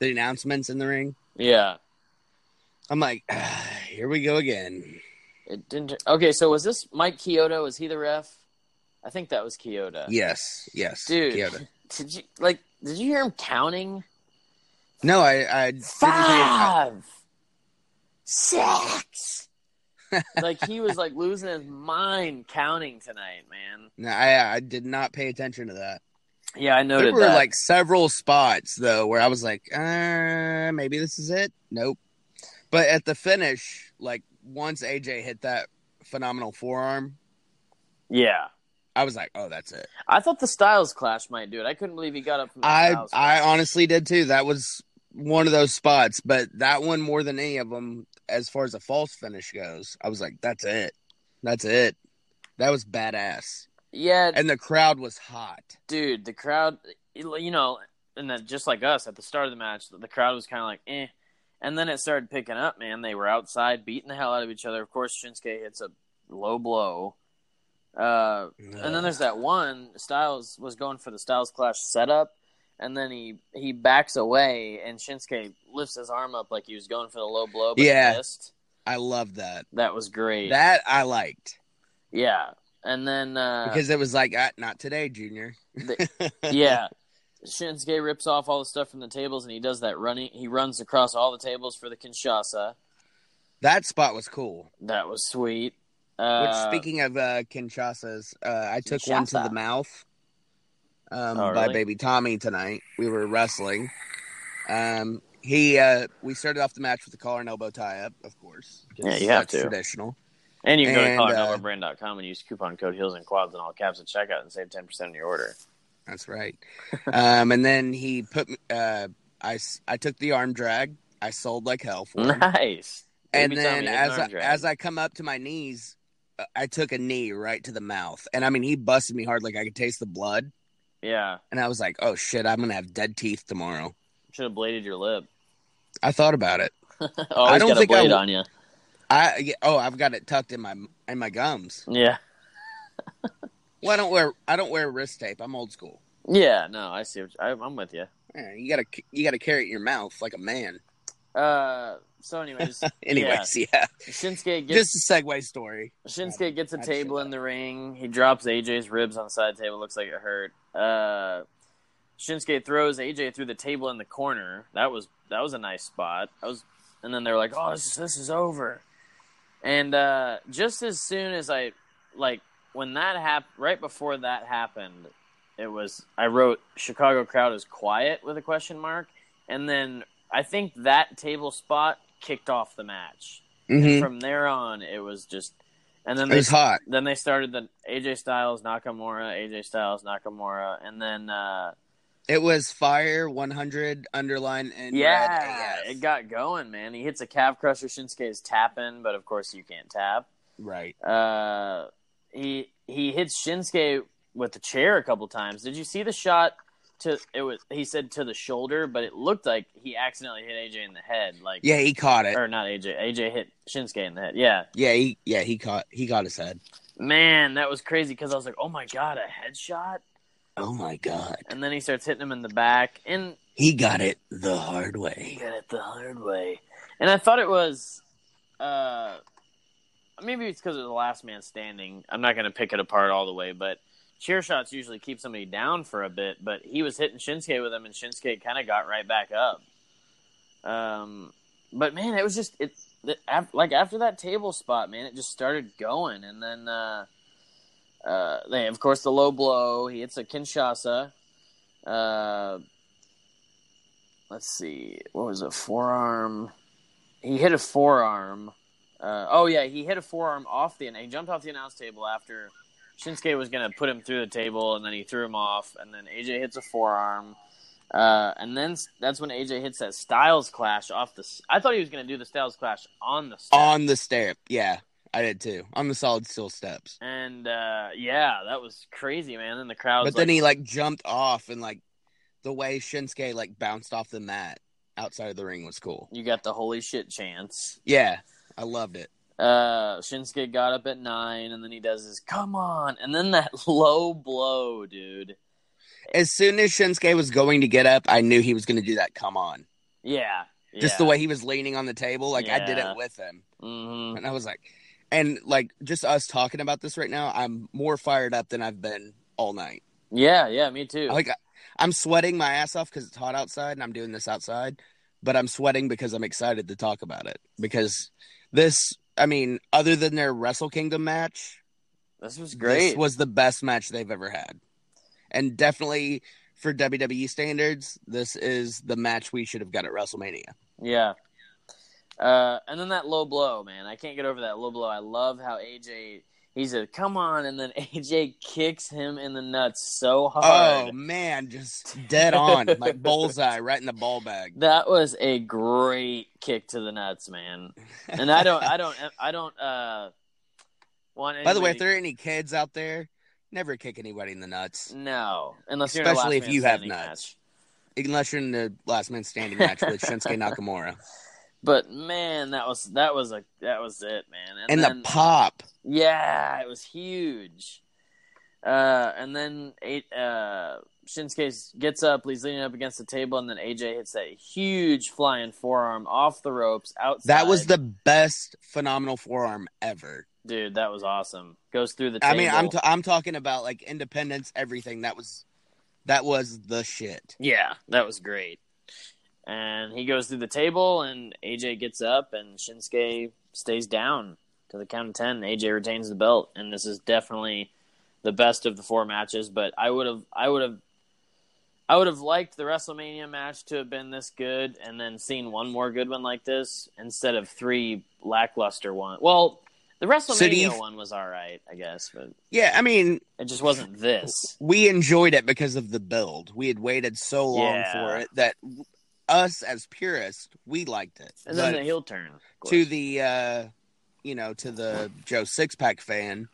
the announcements in the ring. yeah. I'm like, ah, here we go again. It didn't. Okay, so was this Mike Chioda? Was he the ref? I think that was Chioda. Yes, yes, dude. Chioda. *laughs* Did you like? Did you hear him counting? No, I, I didn't think it- Five, six. *laughs* like he was like losing his mind counting tonight, man. No, I, I did not pay attention to that. Yeah, I noted that. There were that. like several spots though where I was like, uh, maybe this is it. Nope. But at the finish, like once AJ hit that phenomenal forearm, yeah, I was like, oh, that's it. I thought the Styles Clash might do it. I couldn't believe he got up from the I I honestly did too. That was one of those spots, but that one more than any of them, as far as a false finish goes, I was like, that's it. That's it. That was badass, yeah, and the crowd was hot. dude, the crowd, you know, and then just like us at the start of the match, the crowd was kind of like, eh. And then it started picking up, man. They were outside beating the hell out of each other. Of course, Shinsuke hits a low blow. Uh, and then there's that one Styles was going for the Styles Clash setup, and then he he backs away, and Shinsuke lifts his arm up like he was going for the low blow, but Yeah. he missed. I love that. That was great. That I liked yeah, and then uh, because it was like, ah, not today, Junior. *laughs* yeah. Shinsuke rips off all the stuff from the tables and he does that running. He runs across all the tables for the Kinshasa. that spot was cool. That was sweet. Which, Uh, speaking of uh, Kinshasas, uh, I took one to the mouth um, Oh, by really? Baby Tommy tonight. We were wrestling. Um, he, uh, we started off the match with the collar and elbow tie up, of course. Yeah, you have to. Traditional. and you can go to and, uh, collarnoverbrand.com and use coupon code heels and quads in all caps at checkout and save 10% on your order. That's right. *laughs* um, and then he put, me- uh, I, I took the arm drag. I sold like hell for him. Nice. and Baby then as I, drag. as I come up to my knees, uh, I took a knee right to the mouth, and I mean he busted me hard, like I could taste the blood, Yeah. and I was like, "Oh shit, I'm gonna have dead teeth tomorrow." Should have bladed your lip. I thought about it. *laughs* Always don't think I blade w- on you. I oh I've got it tucked in my in my gums. Yeah. *laughs* Well, I don't wear I don't wear wrist tape. I'm old school. Yeah, no, I see. What you, I, I'm with you. Yeah, you gotta you gotta carry it in your mouth like a man. Uh, so, anyways, *laughs* Anyways, yeah, yeah. Shinsuke gets just a segue story. Shinsuke gets a I'd table in the ring. He drops AJ's ribs on the side table. Looks like it hurt. Uh, Shinsuke throws AJ through the table in the corner. That was that was a nice spot. I was, and then they're like, "Oh, this is, this is over." And uh, just as soon as I like when that happened, right before that happened, it was I wrote Chicago crowd is quiet with a question mark, and then I think that table spot kicked off the match. And hmm from there on, it was just, and then It they was hot. then they started the AJ Styles Nakamura, AJ Styles Nakamura, and then uh, It was fire 100 underline and yeah, it got going, man. He hits a calf crusher. Shinsuke is tapping, but of course you can't tap. right. Uh, he he hits Shinsuke with the chair a couple times. Did you see the shot? To it was he said to the shoulder, but it looked like he accidentally hit AJ in the head. Like Yeah, he caught it. or not AJ. AJ hit Shinsuke in the head. Yeah, Yeah, he yeah he caught he got his head. man, that was crazy because I was like, oh my god, a headshot. Oh my god, And then he starts hitting him in the back, and he got it the hard way. he got it the hard way. And I thought it was, uh, maybe it's because it was the last man standing. I'm not going to pick it apart all the way, but chair shots usually keep somebody down for a bit, but he was hitting Shinsuke with them, and Shinsuke kind of got right back up. Um, but man, it was just it. af- Like after that table spot, man, it just started going, and then uh, uh, they of course the low blow. He hits a Kinshasa. Uh, let's see, what was it? Forearm. He hit a forearm. Uh, oh yeah, he hit a forearm off the. He jumped off the announce table after Shinsuke was gonna put him through the table, and then he threw him off, and then AJ hits a forearm, uh, and then that's when AJ hits that Styles clash off the. I thought he was gonna do the Styles clash on the step. On the step. Yeah, I did too. On the solid steel steps. and uh, yeah, that was crazy, man. And the crowd. But then he like jumped off and like the way Shinsuke like bounced off the mat outside of the ring was cool. you got the holy shit chance. Yeah, I loved it. Uh, Shinsuke got up at nine, and then he does his "come on," and then that *laughs* low blow, dude. As soon as Shinsuke was going to get up, I knew he was going to do that. Come on, Yeah, just the way he was leaning on the table, like I did it with him, hmm and I was like, and like just us talking about this right now, I'm more fired up than I've been all night. Yeah, yeah, me too. Like I'm sweating my ass off because it's hot outside, and I'm doing this outside, but I'm sweating because I'm excited to talk about it because this. I mean, other than their Wrestle Kingdom match, this was great. This was the best match they've ever had. And definitely for WWE standards, this is the match we should have got at WrestleMania. Yeah. Uh, and then that low blow, man. I can't get over that low blow. I love how AJ he said, "Come on," and then *laughs* AJ kicks him in the nuts so hard. Oh man, just dead on. like bullseye *laughs* right in the ball bag. That was a great kick to the nuts, man. And I don't, I don't, I don't uh want. By the way, if there are any kids out there, never kick anybody in the nuts. no, unless you're in a Especially if you have nuts. Unless you're in the last man standing match with *laughs* Shinsuke Nakamura. But man, that was that was a that was it, man. And, And then, the pop. Yeah, it was huge. Uh, and then eight, uh, Shinsuke gets up, he's leaning up against the table, and then AJ hits that huge flying forearm off the ropes outside. That was the best phenomenal forearm ever. dude. That was awesome. Goes through the table. I mean, I'm t- I'm talking about like independence, everything. That was that was the shit. yeah, that was great. And he goes through the table, and AJ gets up, and Shinsuke stays down to the count of ten. AJ retains the belt, and this is definitely the best of the four matches. But I would have, I would have, I would have liked the WrestleMania match to have been this good, and then seen one more good one like this instead of three lackluster ones. Well, the WrestleMania City- one was all right, I guess, but Yeah, I mean, it just wasn't this. we enjoyed it because of the build. We had waited so long Yeah. for it that us as purists, we liked it. And then But the heel turn to the uh you know, to the Joe Six Pack fan,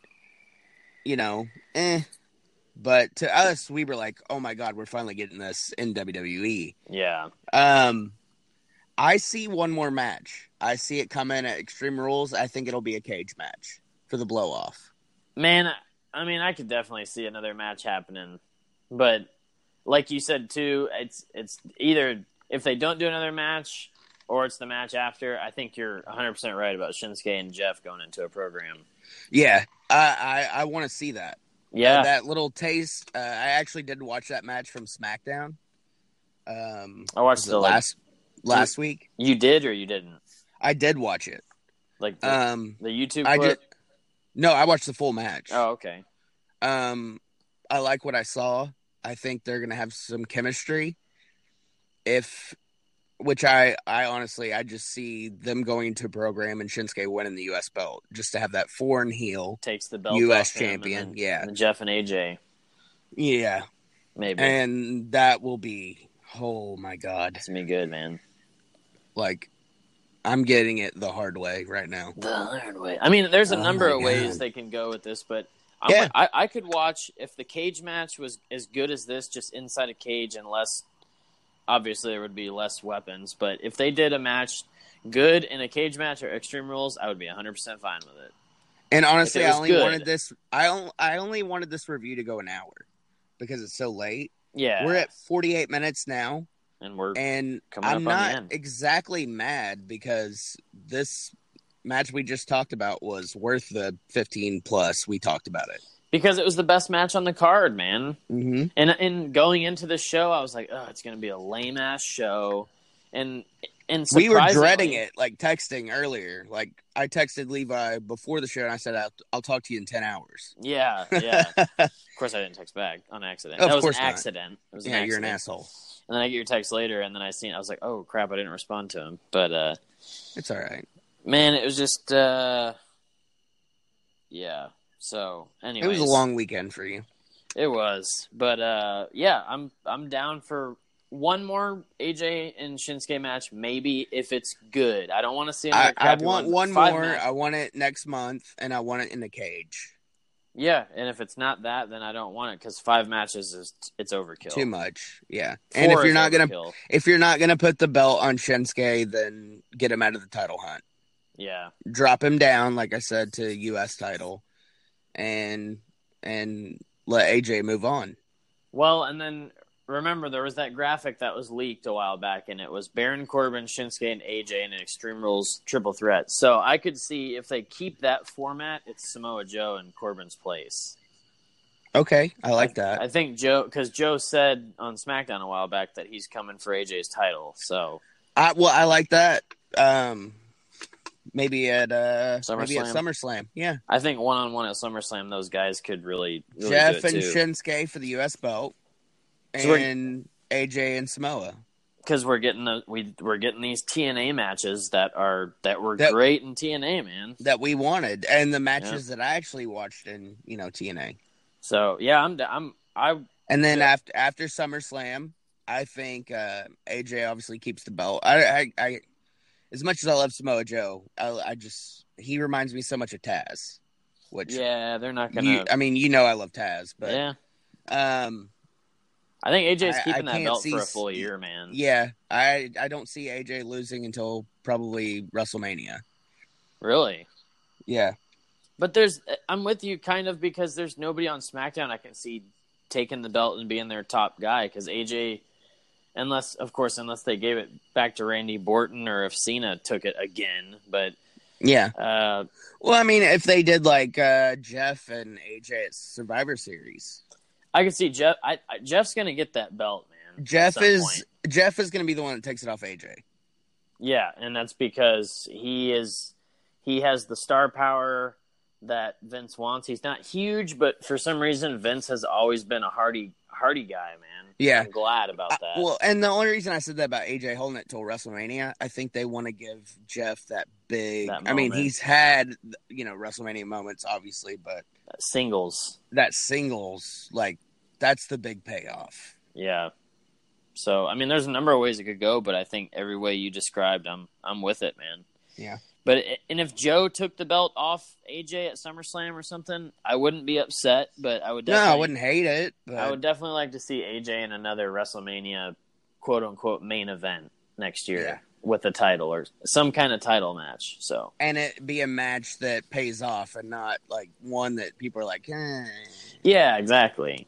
you know, eh. But to us, we were like, "Oh my god, we're finally getting this in WWE." yeah. Um, I see one more match. I see it come in at Extreme Rules. I think it'll be a cage match for the blow off. Man, I mean, I could definitely see another match happening, but like you said too, it's it's either if they don't do another match or it's the match after. I think you're 100 percent right about Shinsuke and Jeff going into a program. Yeah, I I, I want to see that. Yeah, that little taste. Uh, I actually did watch that match from SmackDown. Um, I watched it the like, last last week. you did or you didn't I did watch it. like the, Um, the YouTube I did. No, I watched the full match. Oh, okay. Um, I like what I saw. I think they're gonna have some chemistry. If, which I, I honestly, I just see them going to program and Shinsuke winning the U.S. belt just to have that foreign heel. Takes the belt US him, and champion, then- yeah. and Jeff and AJ Yeah, maybe. and that will be. Oh my god! it's gonna be good, man. Like, I'm getting it the hard way right now. The hard way. I mean, there's a Oh number of ways they can go with this, but I'm, Yeah. I, I could watch if the cage match was as good as this, just inside a cage, and less. Obviously, there would be less weapons, but if they did a match good in a cage match or Extreme Rules, I would be 100 percent fine with it. And honestly, it I only good. wanted this. I only, I only wanted this review to go an hour because it's so late. Yeah, We're at 48 minutes now. and we're and Coming I'm not exactly mad because this match we just talked about was worth the 15 plus. We talked about it. Because it was the best match on the card, man. hmm And and going into the show, I was like, oh, it's gonna be a lame ass show, and and We were dreading it, like texting earlier. Like I texted Levi before the show, and I said, "I'll, I'll talk to you in ten hours." Yeah, yeah. *laughs* of course, I didn't text back on accident. Of that was course an not. accident. It was yeah, an you're an asshole. And then I get your text later, and then I seen. I was like, oh crap, I didn't respond to him. But uh, It's all right. man, it was just uh, yeah. So anyway, It was a long weekend for you. It was, but uh, yeah, I'm I'm down for one more AJ and Shinsuke match, maybe if it's good. I don't want to see I, I want one. one more. match- I want it next month, and I want it in the cage. Yeah, and if it's not that, then I don't want it because five matches is it's overkill. Too much. Yeah. and if you're not gonna if you're not gonna put the belt on Shinsuke, then get him out of the title hunt. yeah, Drop him down, like I said, to U.S. title, and and let AJ move on. Well, and then remember there was that graphic that was leaked a while back, and it was Baron Corbin, Shinsuke, and AJ in an Extreme Rules triple threat. So I could see if they keep that format, it's Samoa Joe in Corbin's place. Okay, I like that. I think Joe, because Joe said on SmackDown a while back that he's coming for AJ's title. So I well, I like that. Um, maybe at uh, maybe at SummerSlam. Yeah, I think one on one at SummerSlam, those guys could really, really Jeff and too. Shinsuke for the U.S. belt, So and AJ and Samoa. because we're getting the we we're getting these TNA matches that are that were That- great in TNA, man. that we wanted, and the matches that I actually watched in you know TNA. So yeah, I'm I'm I And then Yeah. after after SummerSlam, I think uh, AJ obviously keeps the belt. I, I, I as much as I love Samoa Joe, I, I just he reminds me so much of Taz. Which yeah they're not gonna you, I mean, you know, I love Taz, but yeah. um, I think AJ's I- I keeping that belt see for a full year, man. yeah, I I don't see AJ losing until probably WrestleMania. Really. Yeah, But there's I'm with you kind of because there's nobody on SmackDown I can see taking the belt and being their top guy because AJ, unless of course unless they gave it back to Randy Orton or if Cena took it again, but yeah. uh, Well, I mean, if they did like uh, Jeff and AJ at Survivor Series, I can see Jeff. I, I, Jeff's gonna get that belt, man. Jeff is point. Jeff is going to be the one that takes it off AJ. Yeah, and that's because he is he has the star power that Vince wants. He's not huge, but for some reason Vince has always been a hardy hardy guy, man. Yeah. I'm glad about I- that. well, and the only reason I said that about AJ holding it till WrestleMania, I think they want to give Jeff that big. That I mean, he's had you know WrestleMania moments, obviously, but Singles. that singles like that's the big payoff. Yeah. So I mean, there's a number of ways it could go, but I think every way you described, I'm I'm with it, man. Yeah. But and if Joe took the belt off AJ at SummerSlam or something, I wouldn't be upset. But I would No, I wouldn't hate it, but I would definitely like to see AJ in another WrestleMania quote unquote main event next year Yeah. with a title or some kind of title match. So and it be a match that pays off and not like one that people are like, eh. yeah, exactly.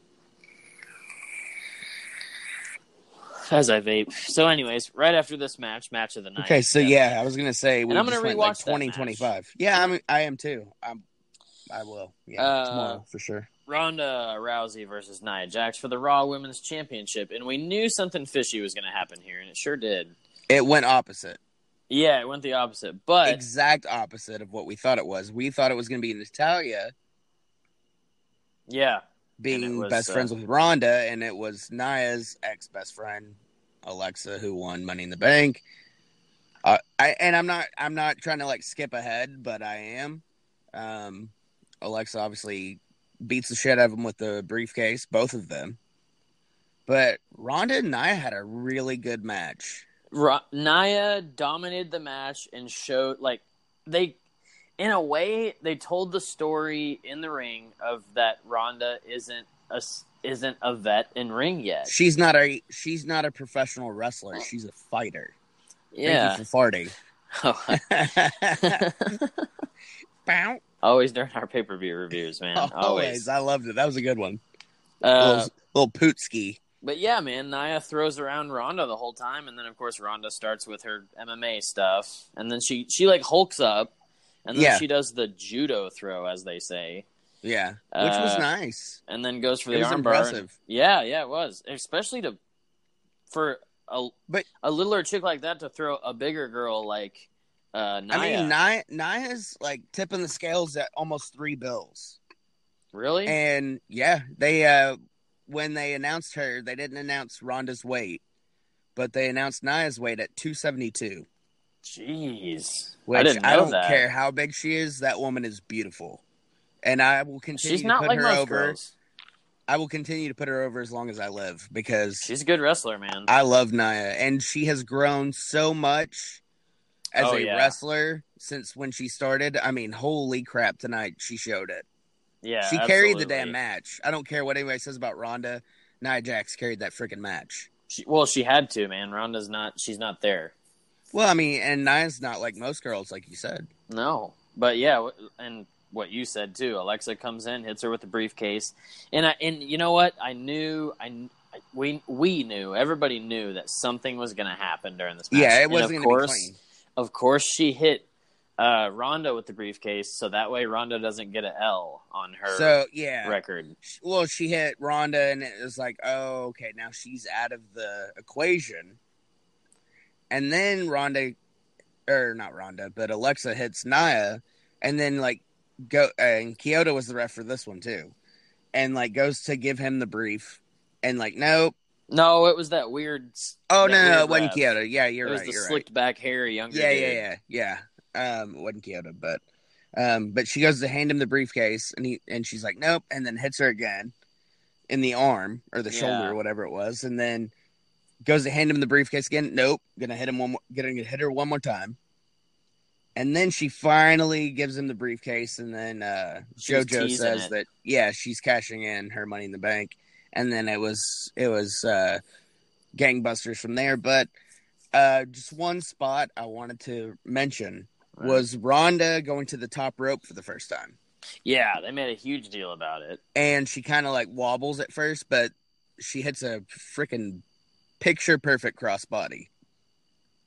As I vape. So, anyways, right after this match, match of the night. Okay, so yeah, I was gonna say we And I'm gonna went, like rewatch that 20, 25. Yeah, I'm I am too. I'm I will. Yeah, Uh, tomorrow for sure. Ronda Rousey versus Nia Jax for the Raw Women's Championship, and we knew something fishy was going to happen here, and it sure did. It went opposite. Yeah, it went the opposite, but exact opposite of what we thought it was. We thought it was going to be Natalya yeah, being was, best uh, friends with Ronda, and it was Nia's ex best friend Alexa who won Money in the Bank. Uh, I and I'm not I'm not trying to like skip ahead, but I am. Um, Alexa obviously beats the shit out of him with the briefcase, both of them. But Ronda and Nia had a really good match. Ra- Nia dominated the match and showed like they, in a way, they told the story in the ring of that Ronda isn't a isn't a vet in ring yet. She's not a she's not a professional wrestler. She's a fighter. Yeah, Thank you for farting. *laughs* *laughs* Bow. always during our pay per view reviews, man. *laughs* Always. Always. I loved it. That was a good one. Uh, little, little pootski. But yeah, man, Nia throws around Ronda the whole time, and then of course Ronda starts with her MMA stuff, and then she she like hulks up, and then Yeah. she does the judo throw, as they say. Yeah, which was Uh, nice. and then goes for It the was armbar. impressive. Yeah, yeah, it was, especially to for a But- a littler chick like that to throw a bigger girl like uh, Naya. I mean, Nia, Nia's like tipping the scales at almost three bills. really? And yeah, they uh when they announced her, they didn't announce Ronda's weight, but they announced Nia's weight at 272. Jeez, Which I didn't know don't that. care how big she is, that woman is beautiful. And I will continue She's to not put like her most over. girls. I will continue to put her over as long as I live because She's a good wrestler, man. I love Nia and she has grown so much as Oh, a yeah. wrestler since when she started. I mean, holy crap, tonight she showed it. yeah, she carried the damn match. I don't care what anybody says about Ronda. Nia Jax carried that freaking match. She, well, she had to, man. Ronda's not. She's not there. Well, I mean, and Nia's not like most girls, like you said. No, but yeah, and what you said too. Alexa comes in, hits her with the briefcase, and I and you know what? I knew I we we knew everybody knew that something was going to happen during this match. Yeah, it wasn't of going to be course, clean. Of course, she hit uh, Ronda with the briefcase, so that way Ronda doesn't get an L on her So yeah, record. well, she hit Ronda, and it was like, oh, okay, now she's out of the equation. And then Ronda, or not Ronda, but Alexa hits Nia, and then like go and Chioda was the ref for this one too, and like goes to give him the brief, and like nope. No, it was that weird. Oh that no, no, it wasn't. Chioda. Yeah, you're right. it was the You're right. slicked back hair, younger. Yeah, dude. yeah, yeah, yeah. Um, it wasn't Chioda, but um, but she goes to hand him the briefcase, and he and she's like, nope, and then hits her again in the arm or the Yeah. shoulder or whatever it was, and then goes to hand him the briefcase again. Nope, gonna hit him one more, gonna hit her one more time, and then she finally gives him the briefcase, and then uh, JoJo says it. that yeah, she's cashing in her money in the bank, and then it was it was uh, gangbusters from there, but. Uh, just one spot I wanted to mention Right. was Ronda going to the top rope for the first time. Yeah, they made a huge deal about it. And she kind of like wobbles at first, but she hits a freaking picture perfect crossbody.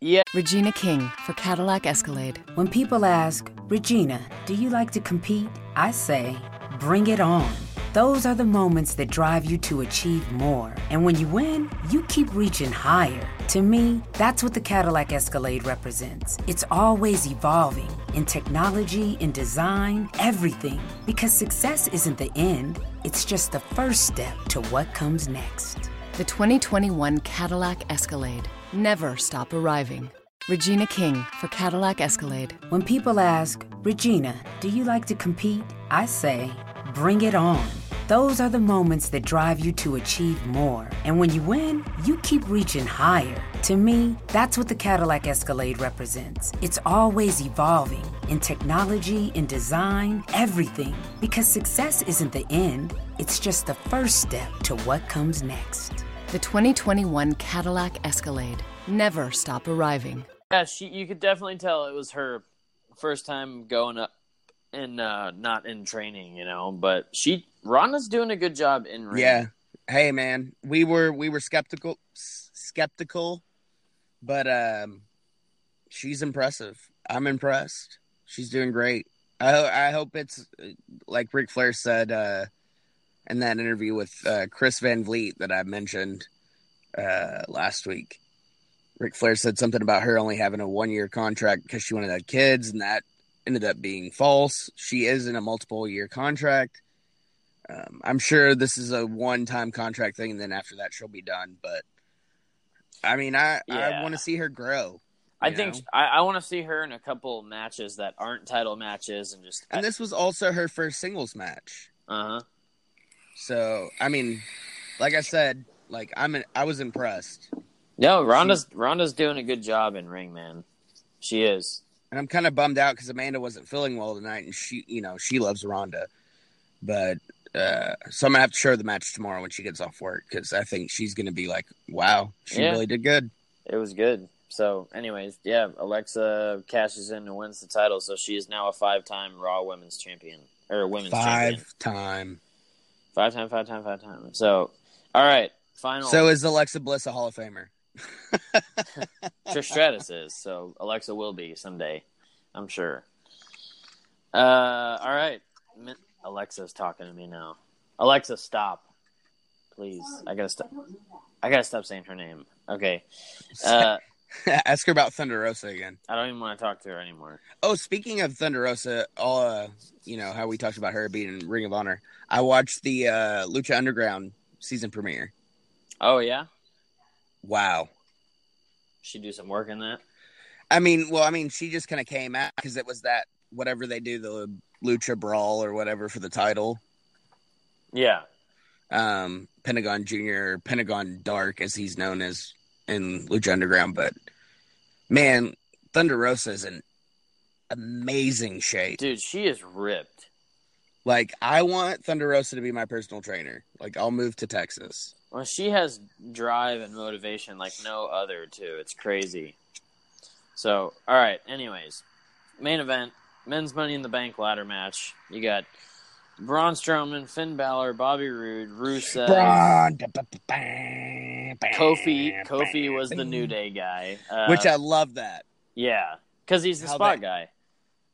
Yeah, Regina King for Cadillac Escalade. When people ask, Regina, do you like to compete? I say, bring it on. Those are the moments that drive you to achieve more. And when you win, you keep reaching higher. To me, that's what the Cadillac Escalade represents. It's always evolving in technology, in design, everything. Because success isn't the end, it's just the first step to what comes next. The 2021 Cadillac Escalade. Never stop arriving. Regina King for Cadillac Escalade. When people ask, Regina, do you like to compete? I say, bring it on. Those are the moments that drive you to achieve more. And when you win, you keep reaching higher. To me, that's what the Cadillac Escalade represents. It's always evolving in technology, in design, everything. Because success isn't the end, it's just the first step to what comes next. The 2021 Cadillac Escalade. Never stop arriving. yeah, she. You could definitely tell it was her first time going up and uh, not in training, you know. But she, Ronda's doing a good job in ring. Yeah. Hey man, we were we were skeptical skeptical, but um she's impressive. I'm impressed. She's doing great. I ho- I hope it's like Ric Flair said uh in that interview with uh, Chris Van Vliet that I mentioned uh last week. Ric Flair said something about her only having a one year contract because she wanted to have kids, and that ended up being false. She is in a multiple year contract. Um, I'm sure this is a one time contract thing, and then after that she'll be done. But I mean, I I want to see her grow. I you think? I, I want to see her in a couple matches that aren't title matches and just. and this was also her first singles match. uh huh. So I mean, like I said, like I'm I was impressed, No, Ronda's Ronda's doing a good job in ring, man. She is. And I'm kind of bummed out because Amanda wasn't feeling well tonight, and she you know she loves Ronda, but. Uh, so I'm gonna have to show her the match tomorrow when she gets off work because I think she's gonna be like, "Wow, she Yeah. really did good." It was good. So, anyways, yeah, Alexa cashes in and wins the title, so she is now a five-time Raw Women's Champion or Women's Champion. Five time. Five time, five time, five time. So, all right, final. So is Alexa Bliss a Hall of Famer? Trish Stratus is. So Alexa will be someday, I'm sure. Uh, all right, Alexa's talking to me now. Alexa, stop, please. I gotta stop. I gotta stop saying her name. Okay. Uh, *laughs* Ask her about Thunder Rosa again. I don't even want to talk to her anymore. Oh, speaking of Thunder Rosa, all uh, you know how we talked about her being in Ring of Honor. I watched the uh, Lucha Underground season premiere. Oh yeah, Wow. she do some work in that. I mean, well, I mean, she just kind of came out because it was that whatever they do, the Lucha Brawl or whatever for the title. Yeah. Um, Pentagon Junior, Pentagon Dark, as he's known as in Lucha Underground. But man, Thunder Rosa is in amazing shape. Dude, she is ripped. Like, I want Thunder Rosa to be my personal trainer. Like, I'll move to Texas. Well, she has drive and motivation like no other, too. It's crazy. So, all right. Anyways, main event men's Money in the Bank ladder match. You got Braun Strowman, Finn Balor, Bobby Roode, Rusev, Braun. Kofi. Kofi was the New Day guy. Uh, Which I love that. yeah, because he's the How spot they- guy.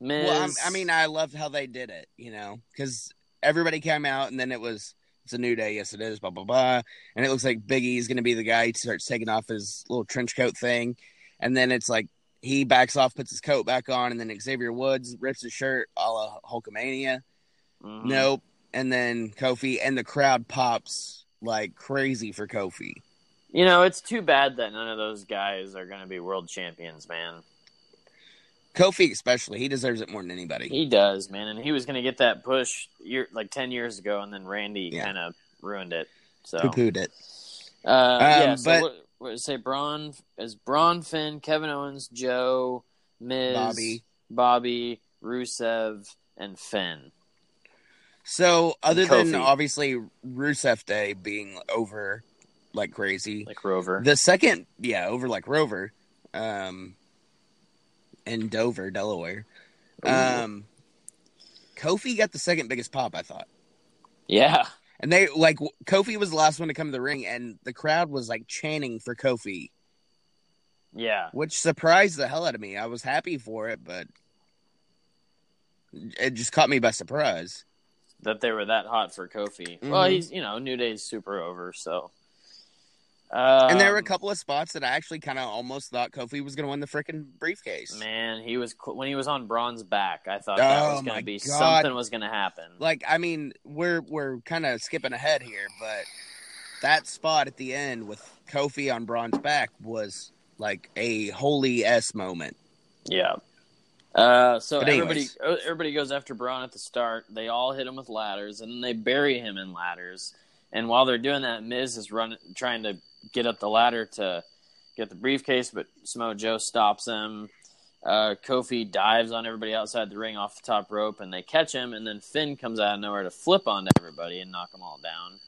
Miz, Well, I'm, I mean, I loved how they did it, you know, because everybody came out and then it was, it's a new day. Yes, it is, blah, blah, blah. And it looks like Big E's going to be the guy who starts taking off his little trench coat thing. And then it's like he backs off, puts his coat back on, and then Xavier Woods rips his shirt a la Hulkamania. Mhm. Nope. And then Kofi, and the crowd pops like crazy for Kofi. You know, it's too bad that none of those guys are going to be world champions, man. Kofi, especially, he deserves it more than anybody. He does, man, and he was going to get that push year like ten years ago, and then Randy Yeah. kind of ruined it. So, Poo pooed it. uh, yeah. So but- what, what say Braun is Braun, Finn, Kevin Owens, Joe, Miz, Bobby. Bobby, Rusev, and Finn. So, other than obviously Rusev Day being over like crazy, Like Rover. the second, yeah, over like Rover, um, in Dover, Delaware, um, Kofi got the second biggest pop, I thought. yeah. And they like Kofi was the last one to come to the ring, and the crowd was like chanting for Kofi, Yeah. which surprised the hell out of me. I was happy for it, but it just caught me by surprise. that they were that hot for Kofi. Well, Mhm. he's you know New Day's super over, so. Um, and there were a couple of spots that I actually kind of almost thought Kofi was going to win the freaking briefcase. Man, he was when he was on Braun's back. I thought that Oh, was going to be God. something was going to happen. Like, I mean, we're we're kind of skipping ahead here, but that spot at the end with Kofi on Braun's back was like a holy s moment. Yeah. Uh, so everybody uh, everybody goes after Braun at the start. They all hit him with ladders, and then they bury him in ladders. And while they're doing that, Miz is running, trying to get up the ladder to get the briefcase, but Samoa Joe stops him. Uh, Kofi dives on everybody outside the ring off the top rope, and they catch him. And then Finn comes out of nowhere to flip onto everybody and knock them all down.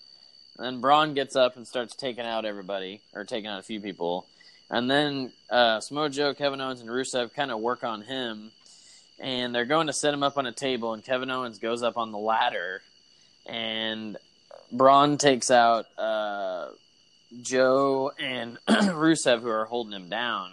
And then Braun gets up and starts taking out everybody, or taking out a few people. And then uh, Samoa Joe, Kevin Owens, and Rusev kind of work on him. And they're going to set him up on a table, and Kevin Owens goes up on the ladder. And Braun takes out uh, Joe and *clears throat* Rusev, who are holding him down.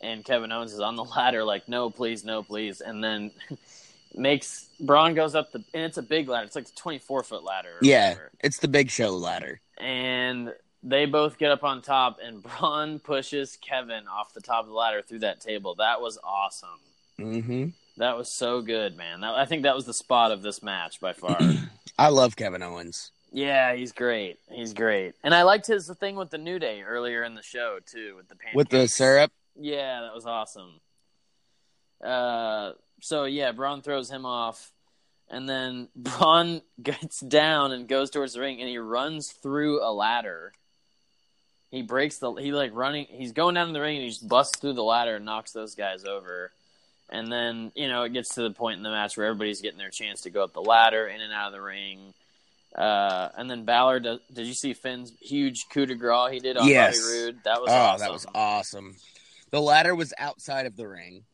And Kevin Owens is on the *laughs* ladder, like, no, please, no, please. And then *laughs* makes Braun goes up the, and it's a big ladder. It's like a 24 foot ladder. Yeah, whatever it's the Big Show ladder. and they both get up on top, and *laughs* Braun pushes Kevin off the top of the ladder through that table. That was awesome. hmm That was so good, man. That, I think that was the spot of this match by far. *clears throat* I love Kevin Owens. Yeah, he's great. He's great, and I liked his thing with the New Day earlier in the show too, with the pancakes. With the syrup, Yeah, that was awesome. Uh, so yeah, Braun throws him off, and then *laughs* Braun gets down and goes towards the ring, and he runs through a ladder. He breaks the. He like running. He's going down the ring, and he just busts through the ladder and knocks those guys over. And then you know it gets to the point in the match where everybody's getting their chance to go up the ladder, in and out of the ring. Uh, and then Balor, does, did you see Finn's huge coup de grace he did on Yes. Bobby Roode? That was oh, awesome. that was awesome. The ladder was outside of the ring.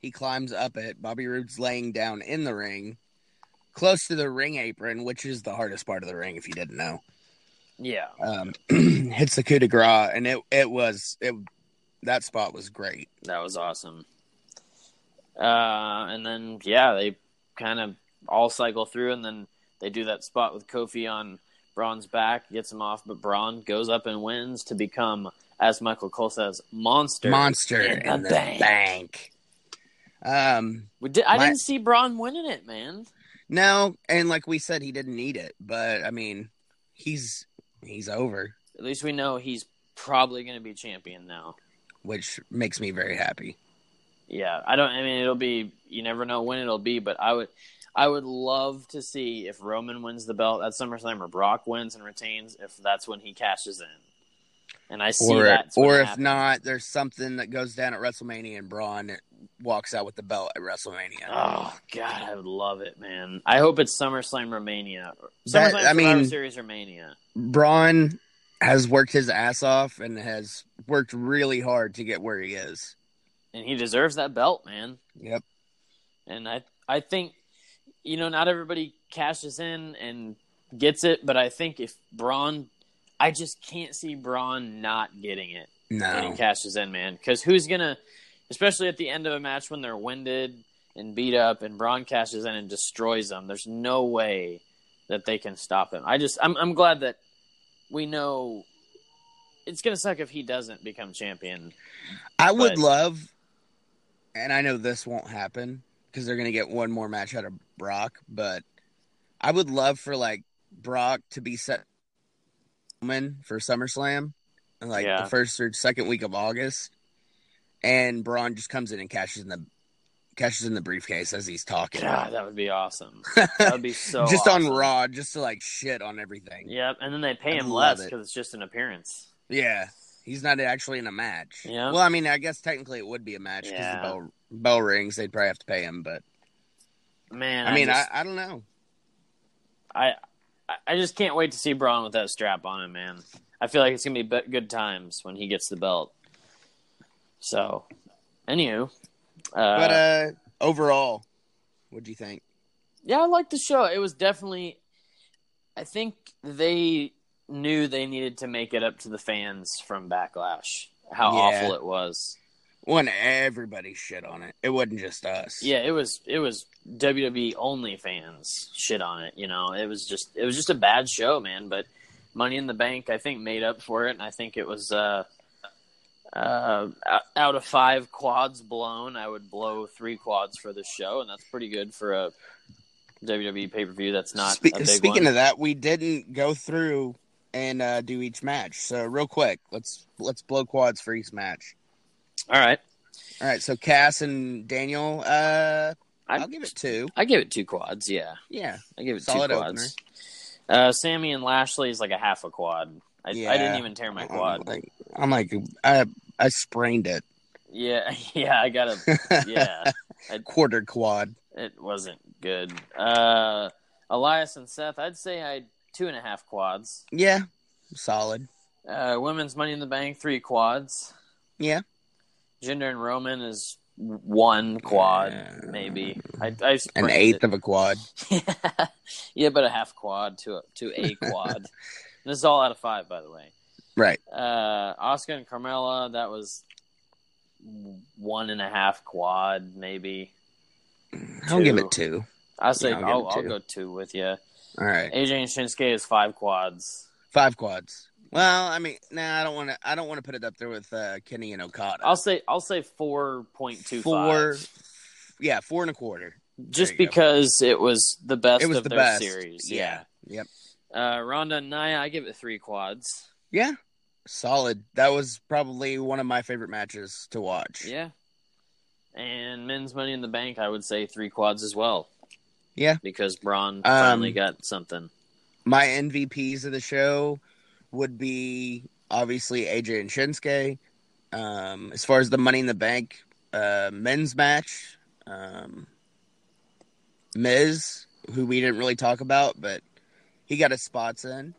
He climbs up it. Bobby Roode's laying down in the ring, close to the ring apron, which is the hardest part of the ring. If you didn't know, Yeah. um, *clears throat* hits the coup de grace, and it it was it. That spot was great. That was awesome. Uh, and then yeah, they kind of all cycle through, and then They do that spot with Kofi on Braun's back, gets him off, but Braun goes up and wins to become, as Michael Cole says, monster. Monster in the in the bank. bank. Um, We did, I My- didn't see Braun winning it, man. no, and like we said, he didn't need it, but I mean, he's he's over, At least we know he's probably going to be champion now. which makes me very happy. Yeah, I don't. I mean, it'll be. You never know when it'll be, but I would. I would love to see if Roman wins the belt at SummerSlam or Brock wins and retains. If that's when he cashes in, and I see or that. or if not, there's something that goes down at WrestleMania and Braun walks out with the belt at WrestleMania. Oh God, I would love it, man. I hope it's SummerSlam Romania. That- SummerSlam I mean- Series Romania. Braun has worked his ass off and has worked really hard to get where he is. and he deserves that belt, man. Yep. And I I think you know not everybody cashes in and gets it, but I think if Braun, I just can't see Braun not getting it when he No. cashes in, man. Because who's gonna, especially at the end of a match when they're winded and beat up, and Braun cashes in and destroys them. There's no way that they can stop him. I just I'm I'm glad that we know. It's gonna suck if he doesn't become champion. I would love, and I know this won't happen because they're going to get one more match out of Brock, but I would love for like Brock to be set for SummerSlam, like Yeah. the first or second week of August, and Braun just comes in and cashes in the cashes in the briefcase as he's talking. God, that would be awesome. *laughs* That would be so just awesome. on Raw, just to like shit on everything. Yep, and then they pay I'd him less it. because it's just an appearance. Yeah, he's not actually in a match. Yeah. Well, I mean, I guess technically it would be a match because Yeah. the bell bell rings. They'd probably have to pay him, but Man, I mean, just, I, I don't know. I, I, I just can't wait to see Braun with that strap on him, man. I feel like it's gonna be be- good times when he gets the belt. So, anywho, uh, But uh overall, what do you think? yeah, I liked the show. It was definitely. I think they knew they needed to make it up to the fans from Backlash. How Yeah. awful it was. When everybody shit on it, it wasn't just us. Yeah, it was it was WWE only fans shit on it. You know, it was just it was just a bad show, man. But Money in the Bank, I think, made up for it, and I think it was uh, uh, out of five quads blown, I would blow three quads for this show, and that's pretty good for a WWE pay per view. That's not Spe- a big speaking one. of that, we didn't go through and uh, do each match. So real quick, let's let's blow quads for each match. All right, All right, so Cass and Daniel, uh, I, I'll give it two. I give it two quads. Yeah, Yeah, I give it Solid two quads. Uh, Sami and Lashley is like a half a quad. I, I didn't even tear my I'm quad. like, I'm like, I I sprained it. Yeah, *laughs* yeah, I got a *laughs* yeah. quarter quad. It wasn't good. Uh, Elias and Seth, I'd say I two and a half quads. Yeah, solid. Uh, women's Money in the Bank, three quads. Yeah. Jinder and Roman is one quad, Yeah. maybe. I, I An eighth of a quad. it. *laughs* yeah, but a half quad to a, to a *laughs* quad. This is all out of five, by the way. Right. Uh, Asuka and Carmella, that was one and a half quad, maybe. I'll give it two. I'll say Yeah, I'll I'll, it I'll go two with you. All right. AJ and Shinsuke is five quads. Five quads. Well, I mean, nah, I don't want to. I don't want to put it up there with uh, Kenny and Okada. I'll say I'll say four point two four. Yeah, four and a quarter. Just you go. because it was the best it was of the their best series. Yeah. Yeah. Yep. Uh, Ronda and Nia, I give it three quads. Yeah. Solid. That was probably one of my favorite matches to watch. Yeah. And men's Money in the Bank, I would say three quads as well. Yeah. Because Braun finally Um, got something. My MVPs of the show would be obviously AJ and Shinsuke. Um, as far as the Money in the Bank uh, men's match, um, Miz, who we didn't really talk about, but he got his spots in.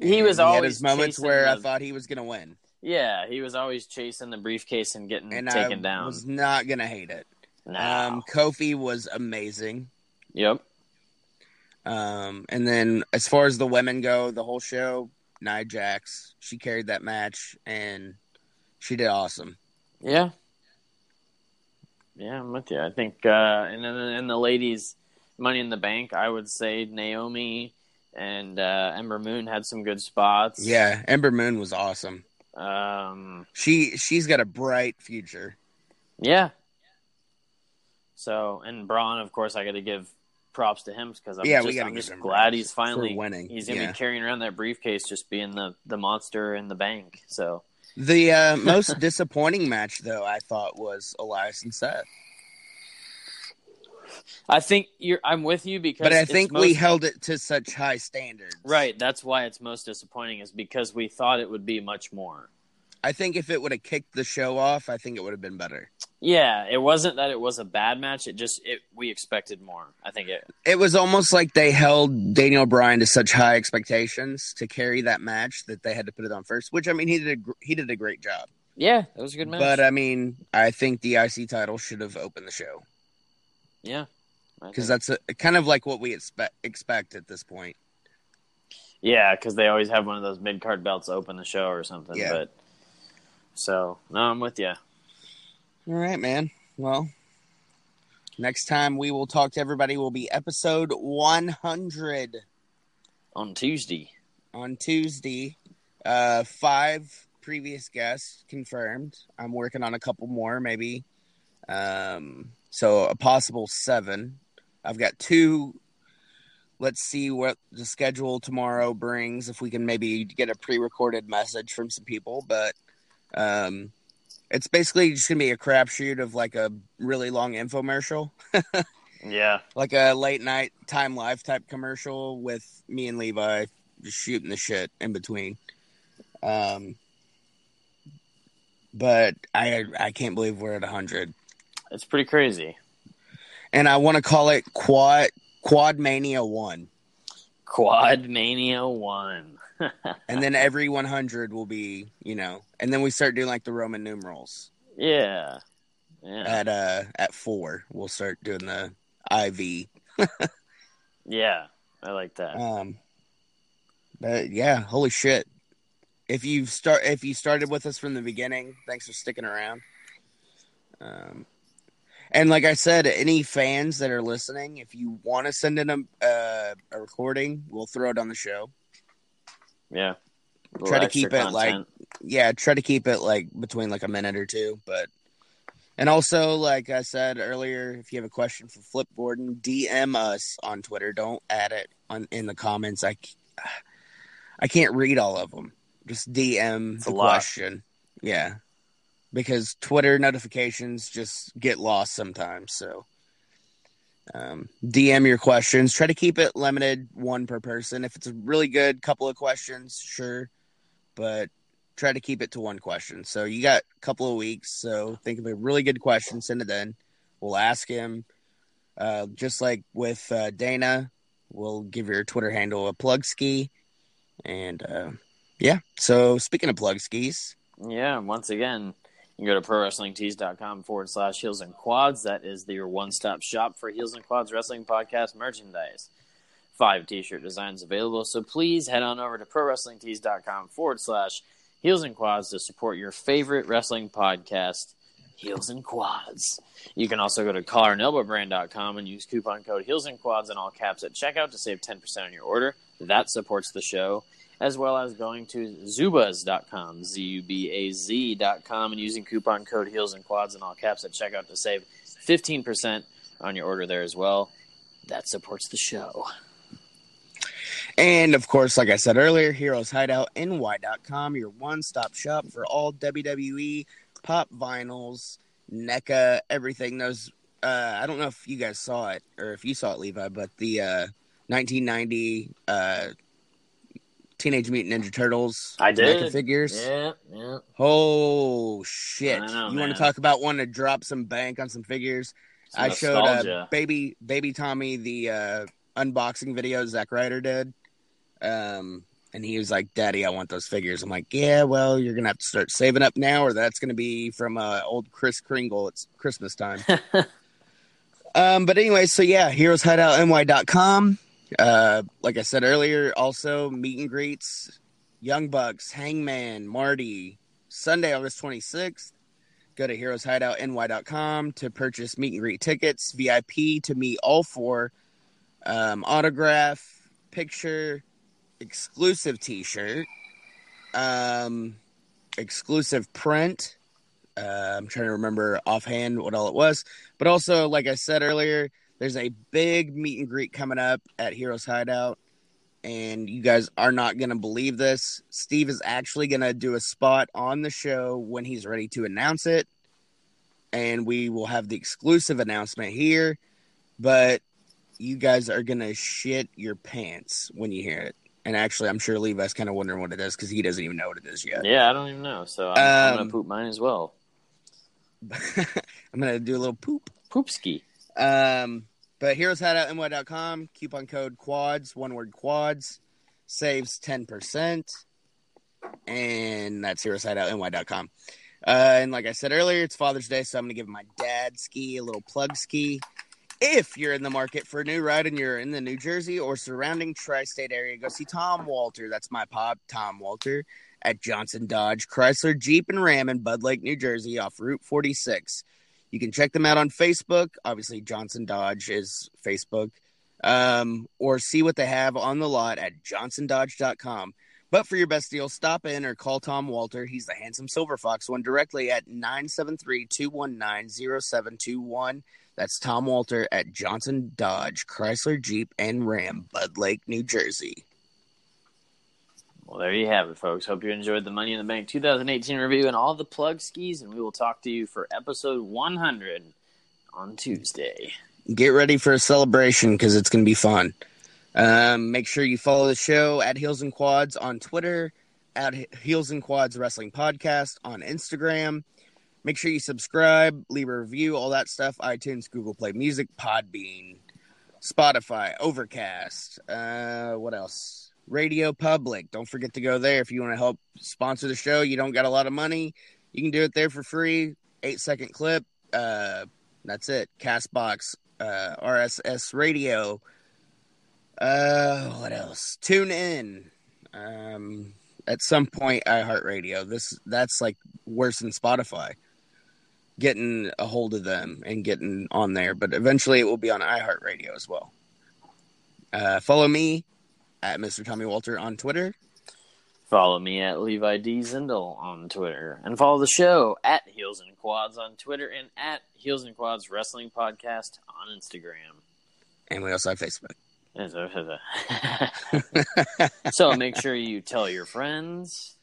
He was had always his moments where I thought he was going to win, Yeah, he was always chasing the briefcase and getting and taken I down. was not going to hate it. No. Um, Kofi was amazing. yep. Um, and then as far as the women go, the whole show, Nia Jax, she carried that match and she did awesome. Yeah. Yeah, I'm with you. I think, uh, and then and the ladies, Money in the Bank, I would say Naomi and uh, Ember Moon had some good spots. Yeah, Ember Moon was awesome. Um, She she's got a bright future. yeah. So, and Braun, of course, I got to give props to him because I'm Yeah, just, I'm just glad he's finally winning. He's gonna Yeah. be carrying around that briefcase, just being the the monster in the bank. So, The uh, most *laughs* disappointing match, though, I thought was Elias and Seth. I think you're. I'm with you because. But I think most- we held it to such high standards. right. That's why it's most disappointing is because we thought it would be much more. I think if it would have kicked the show off, I think it would have been better. Yeah, it wasn't that it was a bad match. It just it we expected more. I think it. It was almost like they held Daniel Bryan to such high expectations to carry that match that they had to put it on first. Which I mean, he did a, he did a great job. Yeah, it was a good match. But I mean, I think the IC title should have opened the show yeah, because that's a, kind of like what we expect expect at this point. yeah, because they always have one of those mid card belts open the show or something. Yeah. But so no, I'm with you. All right, man. Well, next time we will talk to everybody will be episode 100 On Tuesday, on Tuesday. Uh, five previous guests confirmed. I'm working on a couple more, maybe. Um, so a possible seven. I've got two. Let's see what the schedule tomorrow brings. If we can maybe get a pre-recorded message from some people, but um, it's basically just gonna be a crapshoot of like a really long infomercial, *laughs* yeah, like a late night time life type commercial with me and Levi just shooting the shit in between. Um, but I I can't believe we're at hundred, it's pretty crazy. and I want to call it Quad Quad Mania One, Quad Mania One. *laughs* and then every one hundred will be you know, and then we start doing like the Roman numerals yeah, yeah, at uh at four. We'll start doing the IV. *laughs* yeah. I like that. Um, but yeah, holy shit! If you start, if you started with us from the beginning, thanks for sticking around. Um, and like I said, any fans that are listening, if you want to send in a uh, a recording, we'll throw it on the show. yeah. Try to keep it like, yeah, try to keep it like between like a minute or two, but. And also, like I said earlier, if you have a question for Flip Gordon, DM us on Twitter. Don't add it on in the comments. I I can't read all of them. Just DM It's the question. Yeah, because Twitter notifications just get lost sometimes. So, um, DM your questions. Try to keep it limited, one per person. If it's a really good couple of questions, sure, but try to keep it to one question. So you got a couple of weeks. So think of a really good question, send it in. We'll ask him. Uh, just like with uh, Dana, we'll give your Twitter handle a plug ski. And uh, yeah, so speaking of plug skis, Yeah, once again, you can go to prowrestlingtees.com forward slash heels and quads. That is your one stop shop for heels and quads wrestling podcast merchandise. Five t shirt designs available, so please head on over to prowrestlingtees.com forward slash heels and quads to support your favorite wrestling podcast, Heels and Quads. You can also go to collarandelbowbrand.com and use coupon code Heels and Quads in all caps at checkout to save 10% on your order. That supports the show as well as going to zubaz.com, Z U B A Z.com, and using coupon code Heels and Quads in all caps at checkout to save 15% on your order there as well. That supports the show. And of course, like I said earlier, Heroes Hideout NY.com, your one stop shop for all WWE pop vinyls, NECA, everything. Those, uh, I don't know if you guys saw it or if you saw it, Levi, but the uh, 1990 uh, Teenage Mutant Ninja Turtles I did. Figures. Yeah, yeah. Oh, shit. Know, you want to talk about wanting to drop some bank on some figures? Some I showed uh, baby baby Tommy the uh, unboxing video Zack Ryder did, um, and he was like, "Daddy, I want those figures." I'm like, "Yeah, well, you're gonna have to start saving up now, or that's gonna be from uh, old Kris Kringle. It's Christmas time." *laughs* um, but anyway, so yeah, HeroesHideoutNY.com. Uh, like I said earlier, also meet and greets, Young Bucks, Hangman, Marty, Sunday, August 26th. Go to heroeshideoutny.com to purchase meet and greet tickets, VIP to meet all four um, autograph, picture, exclusive T-shirt, um, exclusive print. Uh, I'm trying to remember offhand what all it was, but also, like I said earlier, there's a big meet and greet coming up at Heroes Hideout, and you guys are not going to believe this. Steve is actually going to do a spot on the show when he's ready to announce it, and we will have the exclusive announcement here. But you guys are going to shit your pants when you hear it. And actually, I'm sure Levi's kind of wondering what it is because he doesn't even know what it is yet. Yeah, I don't even know. So I'm, I'm Um, gonna poop mine as well. *laughs* I'm gonna do a little poop. Poop ski. Um, but heroeshideoutny.com, coupon code quads, one word quads, saves 10%. And that's heroeshideoutny.com. Uh, and like I said earlier, it's Father's Day, so I'm going to give my dad ski a little plug ski. If you're in the market for a new ride and you're in the New Jersey or surrounding tri state area, go see Tom Walter. That's my pop, Tom Walter, at Johnson Dodge, Chrysler, Jeep, and Ram in Bud Lake, New Jersey, off Route 46. You can check them out on Facebook. Obviously, Johnson Dodge is Facebook. Um, or see what they have on the lot at johnsondodge.com. But for your best deal, stop in or call Tom Walter. He's the handsome Silver Fox one directly at 973 219 0721. That's Tom Walter at Johnson Dodge, Chrysler, Jeep, and Ram, Bud Lake, New Jersey. Well, there you have it, folks. Hope you enjoyed the Money in the Bank 2018 review and all the plug skis, and we will talk to you for episode 100 on Tuesday. Get ready for a celebration because it's going to be fun. Um, make sure you follow the show at Heels and Quads on Twitter, at Heels and Quads Wrestling Podcast on Instagram. Make sure you subscribe, leave a review, all that stuff. iTunes, Google Play Music, Podbean, Spotify, Overcast. Uh, what else? Radio Public. Don't forget to go there if you want to help sponsor the show. You don't got a lot of money. You can do it there for free. Eight second clip. Uh, that's it. Castbox, uh, RSS Radio. Uh, what else? Tune in. Um, at some point, iHeartRadio. This that's like worse than Spotify. Getting a hold of them and getting on there, but eventually it will be on iHeartRadio as well. Uh, follow me at Mr. Tommy Walter on Twitter. Follow me at Levi D. Zindel on Twitter. And follow the show at Heels and Quads on Twitter and at Heels and Quads Wrestling Podcast on Instagram. And we also have Facebook. *laughs* so make sure you tell your friends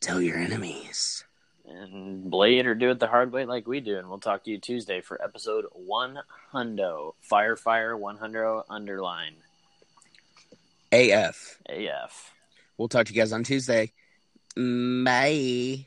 Tell your enemies. and blade or do it the hard way like we do. And we'll talk to you Tuesday for episode 100. Fire Fire 100 underline AF. AF. We'll talk to you guys on Tuesday. Bye.